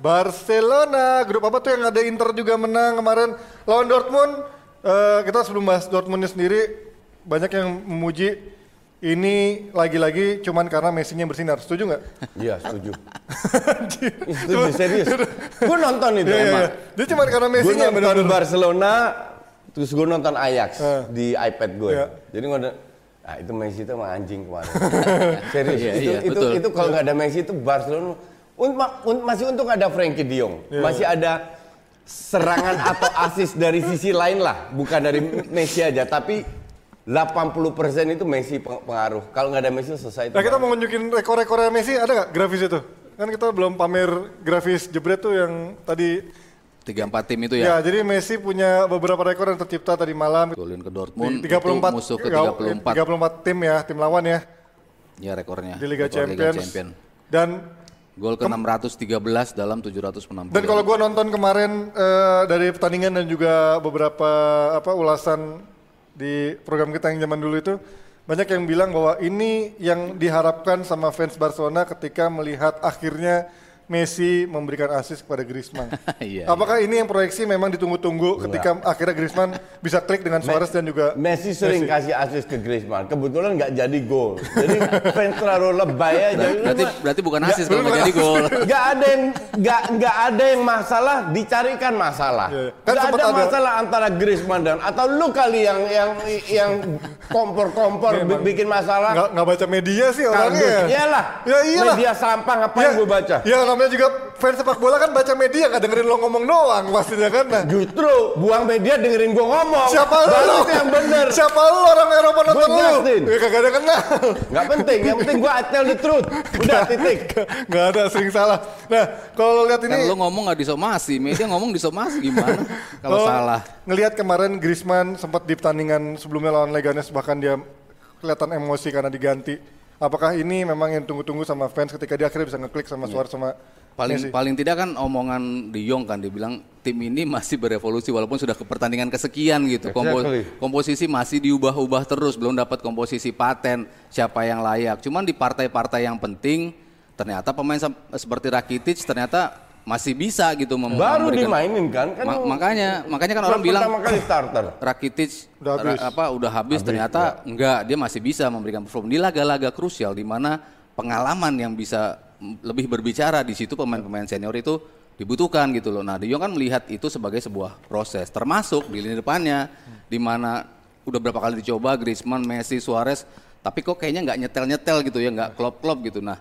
Barcelona. Grup apa tuh yang ada Inter juga menang kemarin lawan Dortmund. Eh, kita sebelum bahas Dortmundnya sendiri banyak yang memuji ini lagi-lagi cuman karena Messi-nya bersinar. Setuju nggak? Iya, setuju. setuju serius. Gue nonton itu Iya, iya, emang. iya. Dia cuman karena Gue Messi-nya nonton benar-benar. Barcelona, terus gue nonton Ajax Eh. di iPad gue. Iya. Jadi gue ah itu Messi itu emang anjing kemarin. Serius, Iya, itu, iya, itu, betul. itu kalau nggak ada Messi itu Barcelona, un- un- masih untung ada Frankie De Jong, Iya. masih ada serangan atau asis dari sisi lain lah, bukan dari Messi aja, tapi 80% itu Messi peng- pengaruh. Kalau nggak ada Messi selesai itu. Nah kita mau nunjukin rekor-rekornya Messi ada nggak grafis itu? Kan kita belum pamer grafis jebret tuh yang tadi. Tiga empat tim itu Ya, ya. jadi Messi punya beberapa rekor yang tercipta tadi malam. Golin ke Dortmund, Di 34 itu musuh ke gau- 34 34 tim ya, tim lawan ya ya rekornya. di Liga rekor Champions. Champion. Dan Gol ke 613 dalam 760. dan kalau gua nonton kemarin eh, dari pertandingan dan juga beberapa apa ulasan di program kita yang zaman dulu itu banyak yang bilang bahwa ini yang diharapkan sama fans Barcelona ketika melihat akhirnya Messi memberikan assist kepada Griezmann. Iya, Apakah ini yang proyeksi memang ditunggu-tunggu ketika akhirnya Griezmann bisa klik dengan Suarez dan juga Messi sering kasih assist ke Griezmann. Kebetulan nggak jadi gol. Jadi fans terlalu lebay aja. Ber- Berarti berarti bukan asis kalau nggak jadi gol. Nggak ada yang nggak nggak ada yang masalah dicarikan masalah. Iya, kan Nggak sempat ada, ada- masalah antara Griezmann dan atau lu kali yang yang yang kompor-kompor bi- bikin masalah. nggak baca media sih orangnya. Iyalah. Ya iyalah. Media sampah ngapain gue baca? Ya namanya juga fans sepak bola kan baca media nggak dengerin lo ngomong doang pastinya kan. Nah, Justru buang media dengerin gue ngomong. siapa lo? Itu yang bener. Siapa lo orang Eropa nonton? Justin. Ya kagak ada kenal. Nggak penting. Yang penting gue tell the truth. Udah titik. Nggak ada sering salah. Nah kalau lo lihat Kan ini lu ngomong nggak disomasi, media ngomong disomasi gimana kalau salah. Ngelihat kemarin Griezmann sempat di pertandingan sebelumnya lawan Leganes bahkan dia kelihatan emosi karena diganti. Apakah ini memang yang tunggu-tunggu sama fans ketika dia akhirnya bisa ngeklik sama Suarez sama Paling Messi? paling tidak kan omongan De Jong kan dibilang tim ini masih berevolusi walaupun sudah ke pertandingan kesekian gitu. Kompo- komposisi masih diubah-ubah terus, belum dapat komposisi paten siapa yang layak. Cuman di partai-partai yang penting ternyata pemain seperti Rakitic ternyata masih bisa gitu mem- Baru memberikan- dimainin kan? kan Ma- makanya makanya kan orang bilang kali starter. Rakitic Udah ra- habis. apa udah habis, ternyata enggak dia masih bisa memberikan perform di laga-laga krusial di mana pengalaman yang bisa lebih berbicara di situ pemain-pemain senior itu dibutuhkan gitu loh. Nah, De Jong kan melihat itu sebagai sebuah proses termasuk di lini depannya di mana udah berapa kali dicoba Griezmann, Messi, Suarez tapi kok kayaknya nggak nyetel-nyetel gitu ya, nggak klop-klop gitu. Nah,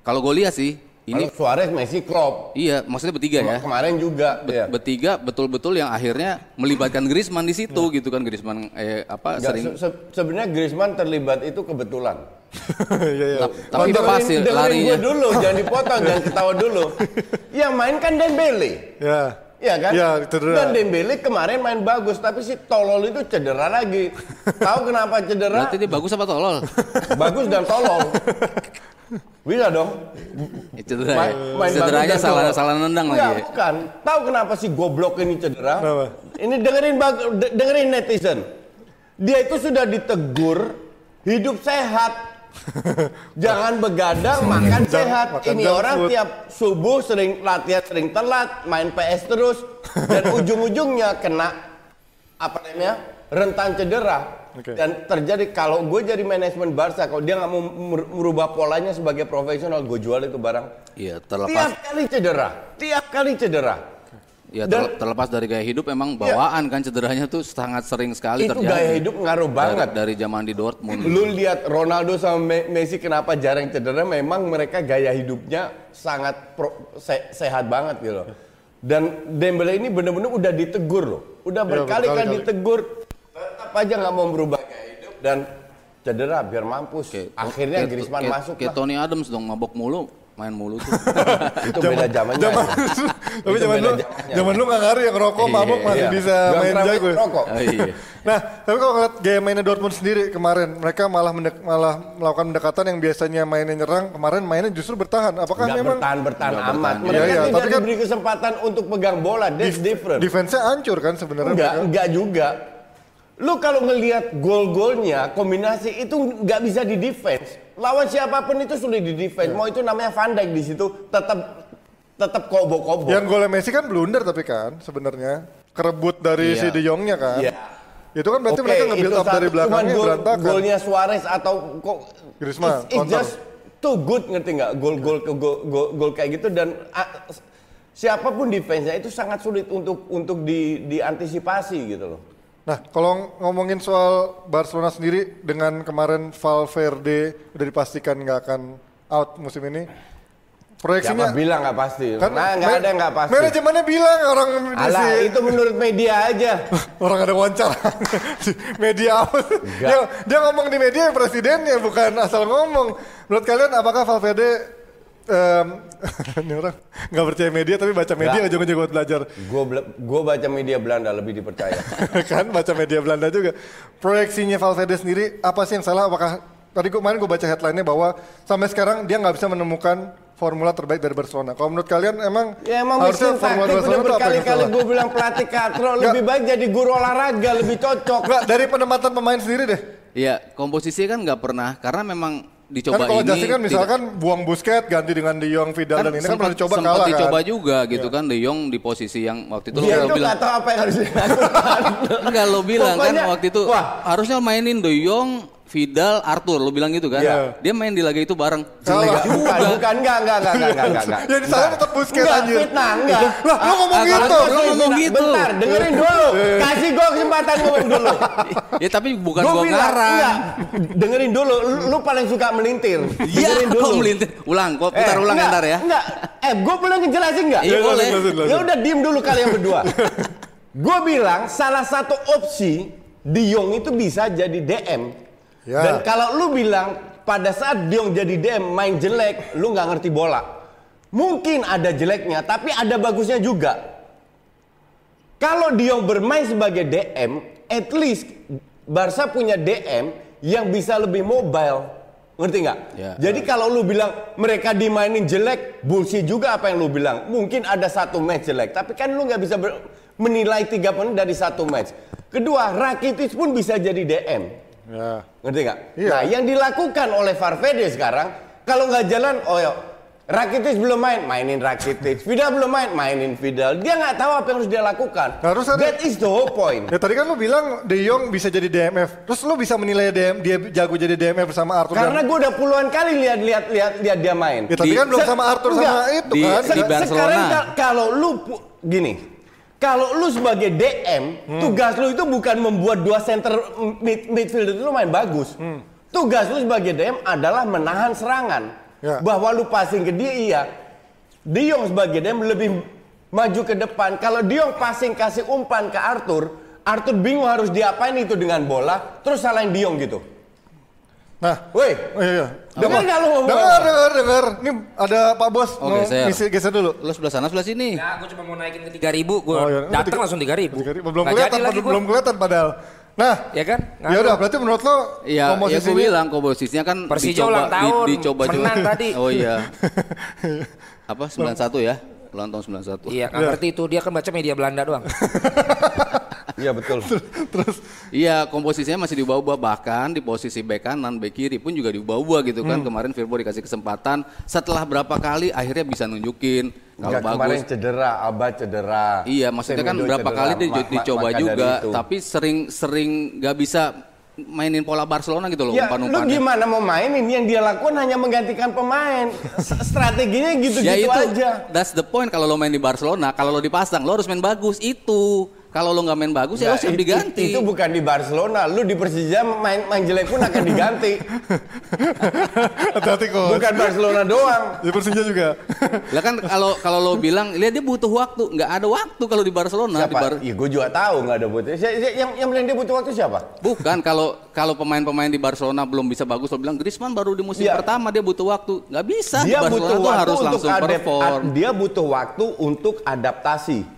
kalau gue lihat sih ini Kalau Suarez, Messi, Klopp. iya maksudnya bertiga ya Kemarin juga. Bet- ya. bertiga betul-betul yang akhirnya melibatkan Griezmann di situ gitu kan Griezmann eh apa Nggak, sering se- se- sebenarnya Griezmann terlibat itu kebetulan. Iya iya. Tap- tapi Dengerin- pasti larinya gue dulu, jangan dipotong, jangan ketawa dulu. Yang main kan Dembele. Ya. Iya kan? Iya, cedera. Dan Dembele kemarin main bagus, tapi si tolol itu cedera lagi. Tahu kenapa cedera? berarti dia bagus apa tolol bagus dan tolol. Bisa dong. Cedera Main, ya. main cederanya bagus dan salah salah nendang Enggak, lagi ya. bukan. Tahu kenapa si goblok ini cedera? Kenapa? Ini dengerin dengerin netizen. Dia itu sudah ditegur hidup sehat. Jangan begadang, makan sehat. makan Ini orang food. tiap subuh sering latihan sering telat, main PS terus dan ujung-ujungnya kena apa namanya? Rentan cedera. Oke. Dan terjadi kalau gue jadi manajemen Barca, kalau dia nggak mau mer- merubah polanya sebagai profesional, gue jual itu barang. Iya, Tiap terlepas kali cedera, tiap kali cedera. ya dan- terle- terlepas dari gaya hidup emang bawaan kan cederanya tuh sangat sering sekali itu terjadi. gaya hidup ngaruh dari, banget. dari zaman di Dortmund. Lu lihat Ronaldo sama Me- Messi kenapa jarang cedera? Memang mereka gaya hidupnya sangat pro- se- sehat banget gitu loh. Dan Dembele ini bener-bener udah ditegur loh. Udah Iya, berkali-kali berkali-kali. ditegur. Tetap aja nggak mau berubah gaya hidup dan cedera biar mampus. Akhirnya Kayak- Griezmann kayak- masuk Kayak lah. Tony Adams dong mabok mulu, main mulu tuh. Itu beda zamannya. Zaman, ya. tapi zaman lu, zaman lu nggak ngaruh yang rokok, mabuk masih Iya. bisa Gak main jago. ya? rokok. Oh, iya. Nah, tapi kalau ngeliat gaya mainnya Dortmund sendiri kemarin, mereka malah mendek- malah melakukan pendekatan yang biasanya mainnya nyerang, kemarin mainnya justru bertahan. Apakah Nggak memang bertahan bertahan Nggak amat. bertahan. Mereka Iya, iya, tidak tapi kan- diberi kesempatan untuk pegang bola. That's different. defense-nya hancur kan sebenarnya? Enggak, mereka? enggak juga. Lu kalau ngelihat gol-golnya, kombinasi itu nggak bisa di defense. Lawan siapa pun itu sulit di defense. Mau itu namanya Van Dijk di situ tetap tetap kobo-kobo. Yang golnya Messi kan blunder tapi kan sebenarnya kerebut dari Iya. si De Jongnya kan. Iya. Itu kan berarti Oke, mereka nge-build up dari belakangnya gol- berantakan. Golnya Suarez atau kok Griezmann, it's, it's counter. just too good ngerti nggak? Gol-gol ke gol, gol, gol kayak gitu dan ah, siapa pun defense-nya itu sangat sulit untuk untuk di diantisipasi gitu loh. Nah, kalau ngomongin soal Barcelona sendiri dengan kemarin Valverde udah dipastikan nggak akan out musim ini. Proyeksinya Siapa bilang nggak pasti? kan nah, nggak ada nggak pasti. Manajemennya bilang orang Alah, si- itu menurut media aja. orang ada wawancara media apa? Dia, dia ngomong di media presidennya bukan asal ngomong. Menurut kalian apakah Valverde em, ini orang nggak percaya media tapi baca media Nggak. ujung-ujung buat belajar Gue gue baca media Belanda lebih dipercaya. kan baca media Belanda juga. Proyeksinya Valverde sendiri apa sih yang salah? Apakah tadi gue kemarin gue baca headline-nya bahwa sampai sekarang dia nggak bisa menemukan formula terbaik dari Barcelona. Kalau menurut kalian emang, ya emang harusnya formula udah Barcelona itu apa yang berkali-kali gue bilang pelatih katro lebih baik jadi guru olahraga lebih cocok. Enggak, dari penempatan pemain sendiri deh. Iya, komposisi kan nggak pernah karena memang dicoba kan kalau ini Justin kan tidak- misalkan buang Busquets ganti dengan De Jong, Vidal dan ini kan pernah dicoba sempat kalah dicoba kan. Iya. juga gitu kan De Jong di posisi yang waktu itu Dia lo itu bilang nggak tahu apa yang harus dilakukan. enggak lo bilang Pokoknya, kan waktu itu wah. harusnya mainin De Jong, Vidal, Arthur lo bilang gitu kan. Iya. Dia main di laga itu bareng. Salah. Jelek Bukan, juga. bukan, enggak, enggak, enggak, enggak, enggak, enggak. Ya di sana tetap Busquets Enggak, anjir. fitnah, enggak. Lah, lu ngomong Ah, gitu. kalau lu ngomong Bentar, gitu. Bentar, dengerin dulu. Kasih gue kesempatan ngomong dulu. ya tapi bukan Gua gua bilang, ngarang. enggak. Dengerin dulu, lu, lu paling suka melintir. Iya, Dengerin kok melintir. Ulang, kok putar ulang enggak, ntar ya. Enggak, eh gue boleh ngejelasin enggak? Iya, boleh. Ya udah diem dulu kalian berdua. gue bilang salah satu opsi Di Jong itu bisa jadi DM. Ya. Dan kalau lu bilang pada saat Di Jong jadi DM main jelek, lu nggak ngerti bola. Mungkin ada jeleknya, tapi ada bagusnya juga. Kalau Di Jong bermain sebagai DM, at least Barca punya DM yang bisa lebih mobile. Ngerti nggak? Ya. Jadi kalau lu bilang mereka dimainin jelek, bullshit juga apa yang lu bilang. Mungkin ada satu match jelek, tapi kan lu nggak bisa menilai tiga poin dari satu match. Kedua, Rakitic pun bisa jadi DM. Ya. Ngerti nggak? Iya. Nah, yang dilakukan oleh Valverde sekarang, kalau nggak jalan, oh ya, Rakitic belum main, mainin Rakitic. Vidal belum main, mainin Vidal. Dia nggak tahu apa yang harus dia lakukan. Harus ada- That is the whole point. Ya tadi kan lu bilang De Jong bisa jadi DMF. Terus lu bisa menilai DM, dia jago jadi DMF bersama Arthur Karena dan gue udah puluhan kali lihat lihat lihat lihat dia main. Ya tapi Di- kan belum sama Arthur enggak. sama itu Di- kan. di Barcelona. Sekarang ka- kalau lu gini, kalau lu sebagai DM, Hmm. tugas lu itu bukan membuat dua center mid, midfielder itu main bagus. Hmm. Tugas lu sebagai DM adalah menahan serangan. Ya. Bahwa lu passing ke dia iya. De Jong sebagai DM lebih maju ke depan. Kalau De Jong passing kasih umpan ke Arthur, Arthur bingung harus diapain itu dengan bola, terus salahin De Jong gitu. Nah, Woi, oh iya iya. Dengar nggak lu Dengar, apa? dengar, dengar. Ini ada Pak Bos Oh, mau geser. ngisi geser dulu. Lo sebelah sana sebelah sini. Ya, aku cuma mau naikin ke 3000, gue Oh, iya. datang Tiga- langsung 3000. Tiga ribu. Belum kelihatan, belum, kelihatan padahal. Nah, Ya kan? ya udah berarti menurut lo Iya, ya komposisi gue bilang komposisinya kan Persija dicoba, ulang tahun, dicoba menang tadi. Oh iya. Apa 91 ya? Ulang tahun 91. Iya, nggak ngerti itu dia kan baca media Belanda doang. iya betul. Iya, komposisinya masih diubah-ubah bahkan di posisi bek kanan, bek kiri pun juga diubah-ubah gitu kan. Hmm. Kemarin Firpo dikasih kesempatan, setelah berapa kali akhirnya bisa nunjukin kalau Enggak, kemarin bagus. cedera, Abah cedera. Iya, maksudnya kan berapa cedera, kali dia ma- ma- dicoba juga, itu. tapi sering-sering nggak bisa mainin pola Barcelona gitu loh Ya, lu umpan-umpannya. gimana mau mainin? Yang dia lakukan hanya menggantikan pemain. Strateginya Ya gitu-gitu itu, aja. that's the point kalau lo main di Barcelona, kalau lo dipasang, lo harus main bagus itu. Kalau lo nggak main bagus ya lo siap itu- diganti. Itu bukan di Barcelona. Lu di Persija main main jelek pun akan diganti. hati-hati kok. bukan Barcelona doang. Di Persija juga. Lah kan kalau kalau lo bilang, lihat dia butuh waktu, nggak ada waktu kalau di Barcelona. Di Siapa? Bar- Iya, gue juga tahu nggak ada butuh. Si- si- Yang yang bilang dia butuh waktu siapa? Bukan kalau kalau pemain-pemain di Barcelona belum bisa bagus, lo bilang Griezmann baru di musim Iya. pertama dia butuh waktu, nggak bisa. Dia di Barcelona butuh tuh waktu harus untuk langsung perform. Dia butuh waktu untuk adaptasi.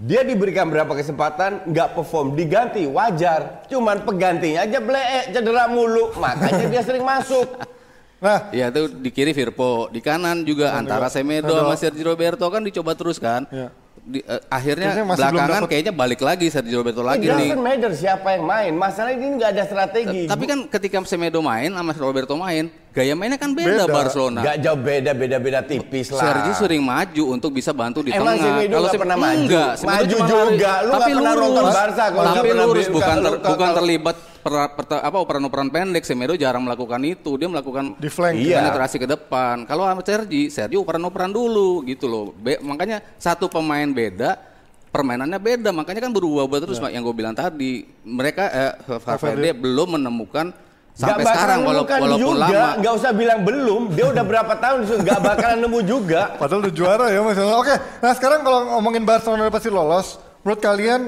Dia diberikan berapa kesempatan nggak perform diganti wajar. Cuman penggantinya aja bleek cedera mulu makanya dia sering masuk. Nah, Iya itu di kiri Firpo, di kanan juga antara Semedo Semedo. sama Sergio Roberto kan dicoba terus kan. Iya. Di- eh, akhirnya masih belum belakangan dapet- kayaknya balik lagi Sergio Roberto It lagi nih. doesn't matter siapa yang main. Masalah ini nggak ada strategi. Tapi kan ketika Semedo main sama Roberto main, gaya mainnya kan beda, Beda. Barcelona. nggak jauh beda beda beda tipis lah. Sergio sering maju untuk bisa bantu di Emang tengah. Semedo nggak Sem- pernah maju? Enggak, Semedo Maju juga. lari. Lu tapi pernah lurus. nonton Barca kalau tapi lurus bukan kalau- ter- kalau- bukan terlibat per- per- apa operan-operan pendek. Semedo jarang melakukan itu. Dia melakukan di flank. Iya. penetrasi ke depan. Kalau sama Sergi, Sergi operan-operan dulu gitu loh. Be- makanya satu pemain beda, permainannya beda. Makanya kan berubah-ubah terus Pak, yang gue bilang tadi. Mereka eh, Valverde belum menemukan sampai Nggak sekarang bakalan wala- nemukan walaupun juga, lama. nggak usah bilang belum. Dia udah berapa tahun nggak bakalan nemu juga. Padahal udah juara ya masalah. Oke, nah sekarang kalau ngomongin Barcelona udah pasti lolos, menurut kalian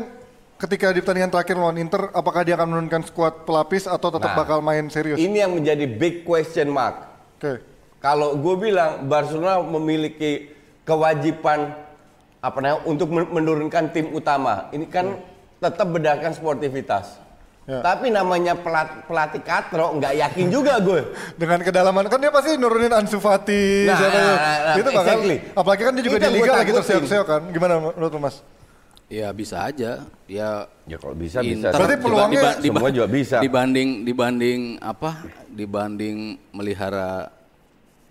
ketika di pertandingan terakhir lawan Inter, apakah dia akan menurunkan skuad pelapis atau tetap Nah, bakal main serius? Ini yang menjadi big question mark. Oke, Kalau gue bilang Barcelona memiliki kewajiban apa namanya untuk men- menurunkan tim utama. Ini kan tetap berdasarkan sportivitas. Ya. Tapi namanya pelat- pelatih katro nggak yakin juga gue. dengan kedalaman kan dia pasti nurunin Ansu Fati, Nah, siapa ya? nah, nah, itu bakal. exactly. Apalagi kan dia juga Itu di liga lagi terseok-seok kan. Gimana menurut Mas? Ya bisa aja. Ya Ya kalau bisa bisa. Inter Berarti diba- peluangnya diba- diba- semua juga bisa. Dibanding dibanding apa? Dibanding melihara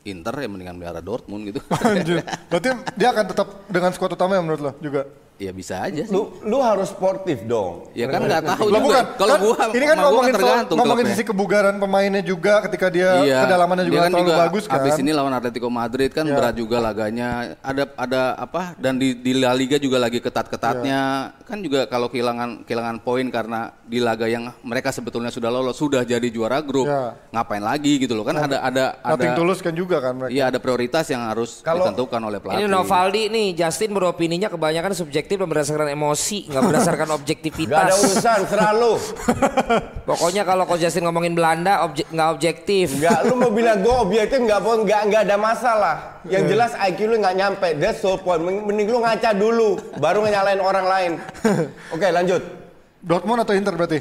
Inter ya mendingan melihara Dortmund gitu. Anjir. Berarti dia akan tetap dengan skuad utama ya menurut lo juga? Ya bisa aja sih. Lu lu harus sportif dong. Ya kan nggak tahu Lah juga. bukan, Kalau kan gua ini kan gua ngomongin soal, tergantung ngomongin sisi kebugaran pemainnya juga ketika dia kedalamannya juga dia nggak terlalu bagus kan. Abis ini lawan Atletico Madrid kan Ya. berat juga laganya. Ada ada apa? Dan di di La Liga juga lagi ketat-ketatnya. Ya. Kan juga kalau kehilangan kehilangan poin karena di laga yang mereka sebetulnya sudah lolos, sudah jadi juara grup. Ya. Ngapain lagi gitu loh. Kan ada ada Nothing ada tulus kan juga kan mereka. Iya ada prioritas yang harus Kalau- ditentukan oleh pelatih. Ini Novaldi nih, Justin beropininya kebanyakan subjektif dan berdasarkan emosi, nggak berdasarkan Gak ada objektivitas. urusan, serah lu. Pokoknya kalau Coach Justin ngomongin Belanda, objek nggak objektif. Enggak, lu mau bilang gue objektif nggak pun nggak nggak ada masalah. Yang jelas IQ lu nggak nyampe. That's the point. Mending lu ngaca dulu, baru nyalain orang lain. Oke, lanjut. Dortmund atau Inter berarti?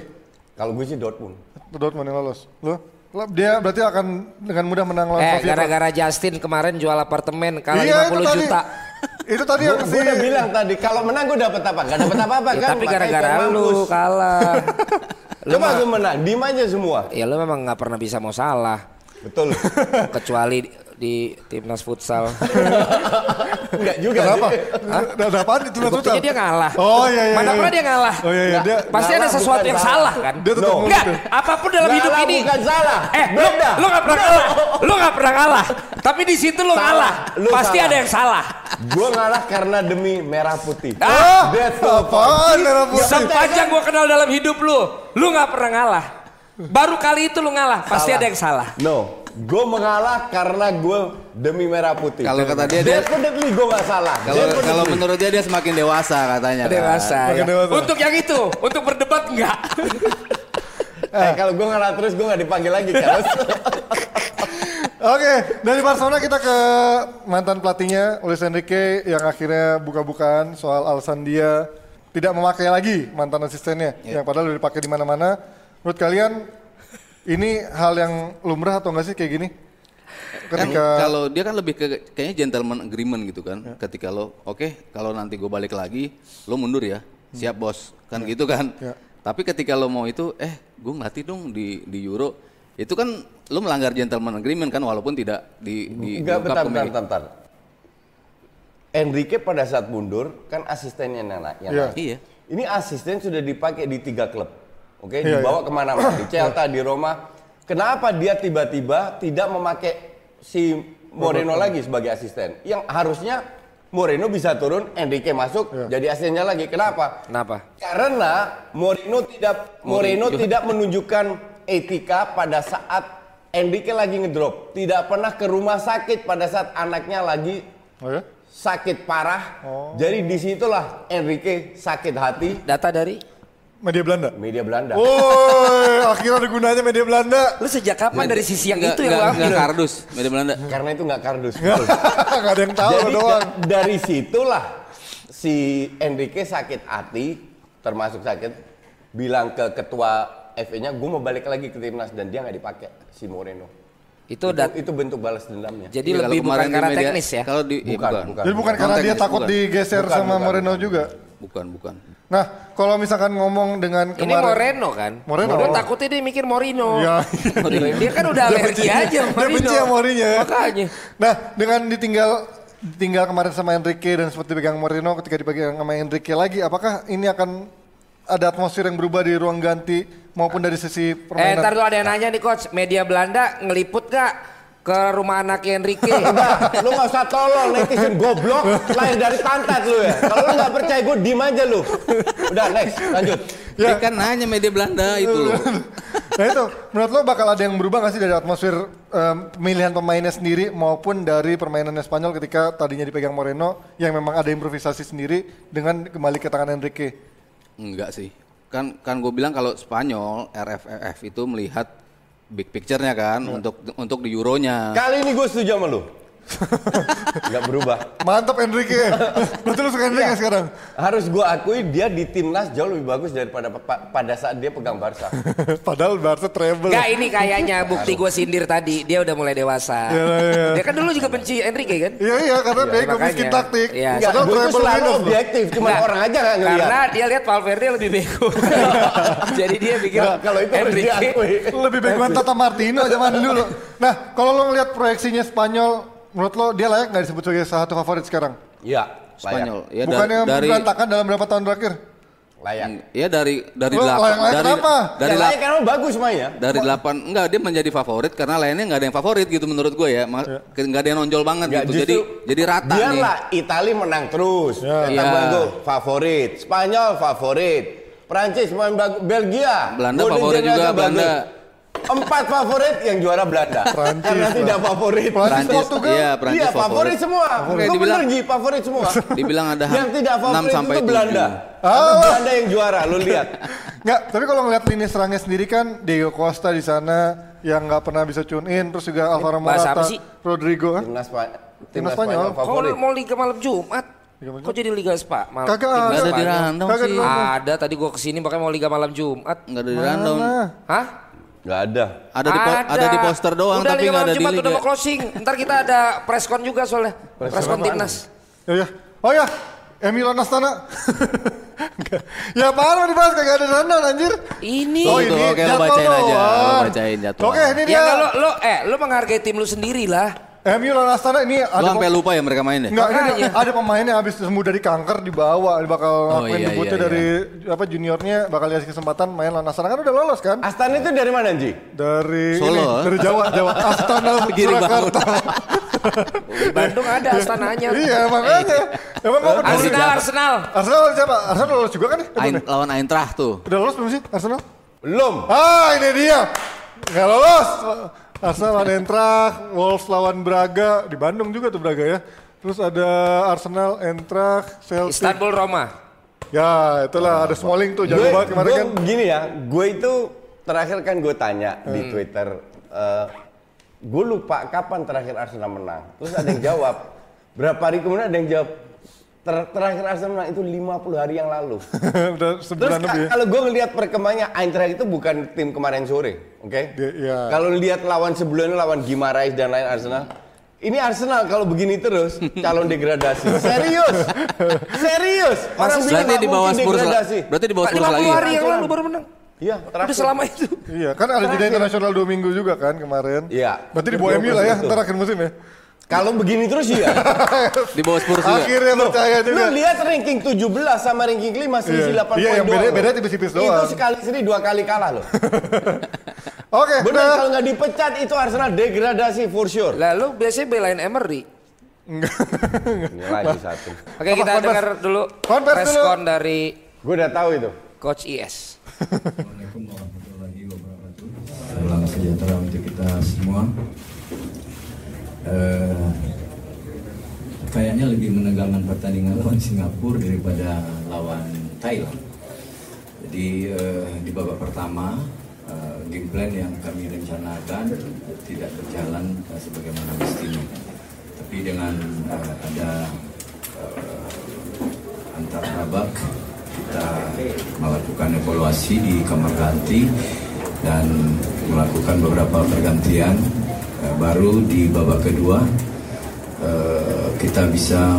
Kalau gue sih Dortmund. Dortmund yang lolos. Lo? Lo- Dia berarti akan dengan mudah menang lawan Eh, gara-gara Justin kemarin jual apartemen kalah Iya, 50 itu tadi. Itu tadi Gue yang si udah bilang tadi, kalau menang gue dapat apa? Gak dapat apa-apa Ya, kan? tapi gara-gara lu kalah. lu Coba gue menang, diem aja semua. ya lu memang nggak pernah bisa mau salah. Betul. Kecuali di, di timnas futsal. Enggak juga Kenapa? Ada apaan itu Mas Buktinya Utal? dia ngalah. Oh iya iya. Mana iya. pernah dia ngalah? Oh iya iya dia Pasti ada sesuatu yang salah. kan? dia tetap Enggak, gitu. apa pun dalam hidup ini. bukan salah. Eh, lu, lu gak pernah kalah. Lu gak pernah kalah. Tapi di situ lu Salah. ngalah. Lu Pasti ada yang salah. Gue ngalah karena demi merah putih. Ah, That's the Apaan merah putih? sepanjang gua kenal dalam hidup lu, lu gak pernah ngalah. Baru kali itu lu ngalah, pasti ada yang salah. No, gue mengalah karena gue demi merah putih. Kalau kata dia, dia- definitely gue gak salah. Kalau menurut dia dia semakin dewasa katanya. kan. Dewasa. Ya. dewasa. Untuk yang itu, untuk berdebat enggak. eh, kalau gue ngalah terus gue gak dipanggil lagi kan. Oke, dari Barcelona kita ke mantan pelatihnya Luis Enrique yang akhirnya buka-bukaan soal alasan dia tidak memakai lagi mantan asistennya yang padahal udah dipakai di mana-mana. Menurut kalian ini hal yang lumrah atau enggak sih kayak gini? Kan Ketika kalau dia kan lebih ke kayaknya gentleman agreement gitu kan. Ketika lo oke kalau nanti gue balik lagi lo mundur ya. Siap bos. Kan gitu kan. Ya. Tapi ketika lo mau itu eh gue ngelatih dong di di Euro itu kan lo melanggar gentleman agreement kan walaupun tidak di di Enggak, diungkap bentar, bentar, bentar, bentar. Enrique pada saat mundur kan asistennya yang Iya. naik. Iya. Ini asisten sudah dipakai di tiga klub. Oke, Iya, dibawa ke mana-mana. Di Celta, di Roma. Kenapa dia tiba-tiba tidak memakai si Moreno lagi sebagai asisten? Yang harusnya Moreno bisa turun, Enrique masuk, Iya. jadi asistennya lagi. Kenapa? Kenapa? Karena Moreno tidak Moreno Mourinho. tidak menunjukkan etika pada saat Enrique lagi ngedrop. Tidak pernah ke rumah sakit pada saat anaknya lagi Oh ya? sakit parah. Oh. Jadi di situlah Enrique sakit hati Data dari Media Belanda. media Belanda. Woi, akhirnya ada gunanya media Belanda. Lu sejak kapan dari sisi yang Nggak- itu yang lu ambil? kardus media Belanda. Karena itu nggak kardus. Gak ada yang tahu Jadi doang. da- dari situlah si Enrique sakit hati, termasuk sakit, bilang ke ketua FA-nya, gue mau balik lagi ke timnas dan dia nggak dipakai si Moreno. Itu Itu, dat- itu bentuk balas dendamnya. jadi Iya, kalau lebih bukan karena media- teknis ya. Kalau di iya, Bukan, bukan. bukan. Jadi bukan karena dia takut bukan. digeser Bukan, sama bukan, Moreno bukan. juga. Bukan, bukan. Nah, kalau misalkan ngomong dengan Ini kemarin Moreno kan? Moreno. Gua takutnya dia mikir Morino. Ya. Dia kan udah alergi aja Dia Morino. benci sama Mourinho ya. Makanya. Nah, dengan ditinggal tinggal kemarin sama Enrique dan seperti pegang Moreno ketika dipegang sama Enrique lagi, apakah ini akan ada atmosfer yang berubah di ruang ganti maupun dari sisi Eh permainan? ntar lu ada yang nanya nih coach, media Belanda ngeliput gak ke rumah anak Enrique? Lu nggak usah tolong netizen goblok lahir dari pantat lu ya. Kalau lu nggak percaya gue diem aja lu. Udah next lanjut. Dia kan nanya media Belanda itu loh. nah itu, menurut lo bakal ada yang berubah nggak sih dari atmosfer em, pemilihan pemainnya sendiri maupun dari permainannya Spanyol ketika tadinya dipegang Moreno yang memang ada improvisasi sendiri dengan kembali ke tangan Enrique? Enggak sih. Kan kan gue bilang kalau Spanyol RFF itu melihat big picture-nya kan untuk untuk di Euronya. Kali ini gue setuju sama lu. Nggak berubah. Mantap Enrique. Berarti lu suka Enrique Iya. sekarang? Harus gua akui dia di timnas jauh lebih bagus daripada pa- pada saat dia pegang Barca. Padahal Barca treble. Gak ini kayaknya bukti gue sindir tadi dia udah mulai dewasa. Iya, iya. Dia kan dulu juga benci Enrique kan? Iya iya karena bego makanya. miskin taktik. Iya. Enggak, Padahal gue itu selalu objektif, cuma Nggak, orang aja nggak ngeliat. Karena dia lihat Valverde lebih bego. Jadi dia pikir Nah, kalau itu Enrique. Lebih begoan Tata Martino zaman dulu. Nah, kalau lo ngeliat proyeksinya Spanyol, menurut lo dia layak nggak disebut sebagai salah satu favorit sekarang? Iya, Spanyol. Ya da- Bukannya dari berantakan dalam beberapa tahun terakhir? Layak. ya dari dari Lo delapan dari kenapa? dari ya, la- layak karena bagus mainnya. dari delapan enggak dia menjadi favorit karena lainnya nggak ada yang favorit gitu menurut gue ya Ma- nggak ada yang nonjol banget Nggak, gitu jadi jadi rata nih Biarlah Itali menang terus. Ya. Iya. gol favorit. Spanyol favorit. Prancis main bagus. Belgia. Belanda Golden favorit juga, Generation bagus. Empat favorit yang juara Belanda. Prancis, Karena tidak favorit. Prancis, Portugal. iya Prancis Iya favorit semua. Oke, Lu dibilang- bener Ji, favorit semua. dibilang ada yang tidak enam favorit sampai itu tujuh. Belanda. Tapi Belanda yang juara, lu lihat. Nggak, tapi kalau ngeliat lini serangnya sendiri kan Diego Costa di sana yang nggak pernah bisa tune in, terus juga Alvaro bahasa apa Morata, sih? Rodrigo kan? Timnas, Spa- Timnas Spanyol. Kok favorit. mau Liga malam Jumat? Liga Kok jadi Liga Spa? Mal Kagak ada. di random sih random. Ada tadi gua ke sini makanya mau Liga malam Jumat. nggak ada di Mana? Hah? Gak ada. ada di po- ada di poster doang udah tapi Liga nggak malam ada di Jumat, Udah liga mau closing. Ntar kita ada preskon juga soalnya. Preskon timnas. Ya, ya. Oh ya, Emilio Nastana. Nggak. ya mau dibahas kagak ada rundown anjir. Ini. Oh ini oke, lo bacain aja, lo bacain jadwal. Oke ini Ya dia. kalau lo eh lo menghargai tim lu sendiri lah. Emilio Nastana ini ada lo sampai lupa ya mereka main ya Enggak, ini ada, ada pemain yang habis sembuh dari kanker dibawa, bakal Oh, ngelakuin iya, debutnya iya, dari apa juniornya bakal dikasih kesempatan main lawan Astana kan udah lolos kan? Astana itu dari mana, Ji? Dari Solo, ini, eh? dari Jawa, Jawa. Astana Giri Surakarta. Di Bandung ada astananya. iya, makanya. Emang mau peduli? Arsenal, Arsenal. Arsenal siapa? Arsenal lolos juga kan? ya? Ain, lawan Eintracht tuh Udah lolos belum sih Arsenal? Belum. Ah, ini dia. Nggak lolos. Arsenal lawan Eintracht, Wolves lawan Braga di Bandung juga tuh Braga ya. Terus ada Arsenal, Eintracht, Celtic. Istanbul Roma. Ya, itulah ada Smalling tuh jago banget kemarin gue kan. gini ya, gue itu terakhir kan gue tanya di Hmm. Twitter, eh, gue lupa kapan terakhir Arsenal menang. Terus ada yang jawab, berapa hari kemudian ada yang jawab, "Ter- terakhir Arsenal menang itu 50 hari yang lalu. Udah Terus sebulan ka- lebih ya. kalau gue ngelihat perkembangannya Eintracht itu bukan tim kemarin sore, oke? Dia- iya. Kalau lihat lawan sebelumnya lawan Gimarais dan lain Arsenal, ini Arsenal kalau begini terus calon degradasi. Serius, serius. Orang berarti di bawah Spurs degradasi. berarti di bawah Spurs 50 lagi hari yang lalu baru menang. Iya, Udah terakhir. selama itu. Iya, kan ada jeda internasional dua minggu juga kan kemarin. Iya. Berarti di bawah MU lah ya, ntar akhir musim ya. Kalau begini terus iya. di bawah Spurs juga Akhirnya percaya Lu juga. lihat ranking 17 sama ranking 5 selisih Iya. 8 Iya, poin yang beda- doang beda tipis-tipis Itu doang. sekali seri dua kali kalah loh. Oke, Bener udah. kalau nggak dipecat itu Arsenal degradasi for sure. Lalu biasanya belain Emery. Ini lagi satu. Oke, Apa, kita dengar dulu preskon dari Gue udah tahu itu. Coach IS. Assalamualaikum warahmatullahi wabarakatuh. Salam sejahtera untuk kita semua. Eh, kayaknya lebih menegangkan pertandingan lawan Singapura daripada lawan Thailand. Jadi eh, di babak pertama eh, game plan yang kami rencanakan tidak berjalan eh, sebagaimana mestinya. Tapi dengan eh, ada eh, antar babak kita melakukan evaluasi di kamar ganti dan melakukan beberapa pergantian baru di babak kedua eh, kita bisa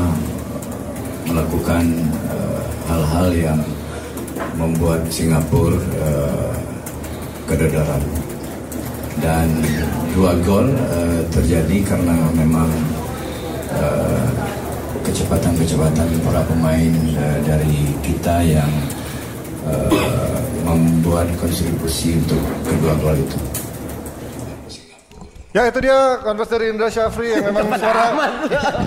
melakukan eh, hal-hal yang membuat Singapura eh, kedodoran dan dua gol eh, terjadi karena memang eh, kecepatan-kecepatan para pemain eh, dari kita yang eh, membuat kontribusi untuk kedua gol itu. Ya itu dia konvers dari Indra Syafri yang memang suara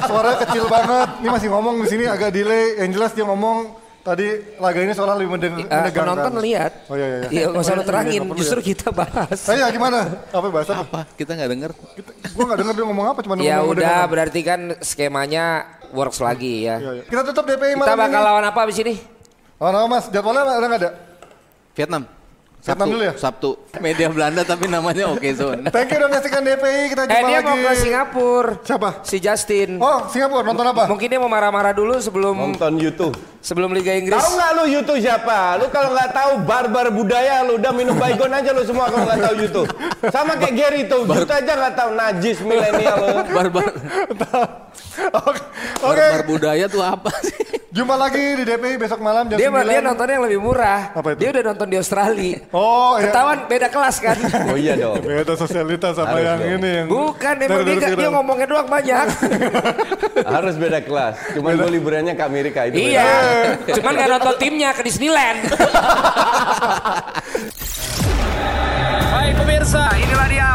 suara kecil banget. Ini masih ngomong di sini agak delay. Yang jelas dia ngomong tadi laga ini soalnya lebih mendeng- Eh, menegangkan. penonton lihat. Oh iya iya. iya. Iya, nggak usah lu Iya, terangin. nggak perlu Justru ya. kita bahas. Saya gimana? Apa bahasa? apa kita nggak denger Gue gak denger dia ngomong apa, cuma Ya udah, berarti kan skemanya works lagi ya. Iya, iya. Kita tutup DPI Kita malam bakal ini. lawan apa abis ini? Oh, no, mas, jadwalnya ada nggak ada? Vietnam Sabtu, dulu ya? Sabtu. Media Belanda tapi namanya Oke Zone. Thank you udah nyaksikan DPI, kita jumpa Eh dia lagi. mau ke Singapura. Siapa? Si Justin. Oh, Singapura nonton apa? Mungkin dia mau marah-marah dulu sebelum Nonton YouTube. sebelum Liga Inggris. Tahu nggak lu YouTube siapa? Lu kalau nggak tahu barbar budaya lu udah minum baygon aja lu semua kalau nggak tahu YouTube. Sama kayak Gary tuh, YouTube aja nggak tahu najis milenial lu. Barbar, Oke. Oke. barbar budaya tuh apa sih? Jumpa lagi di DPI besok malam jam Dia 9. dia nontonnya yang lebih murah. Apa itu? Dia udah nonton di Australia. Oh, iya. Ketahuan beda kelas kan? Oh iya dong. Beda sosialitas sama Harus yang dong. ini yang Bukan, emang dia, dia ngomongnya doang banyak. Harus beda kelas. Cuman gue liburannya ke Amerika itu. beda. iya, cuman gak nonton timnya ke Disneyland. Hai pemirsa, inilah dia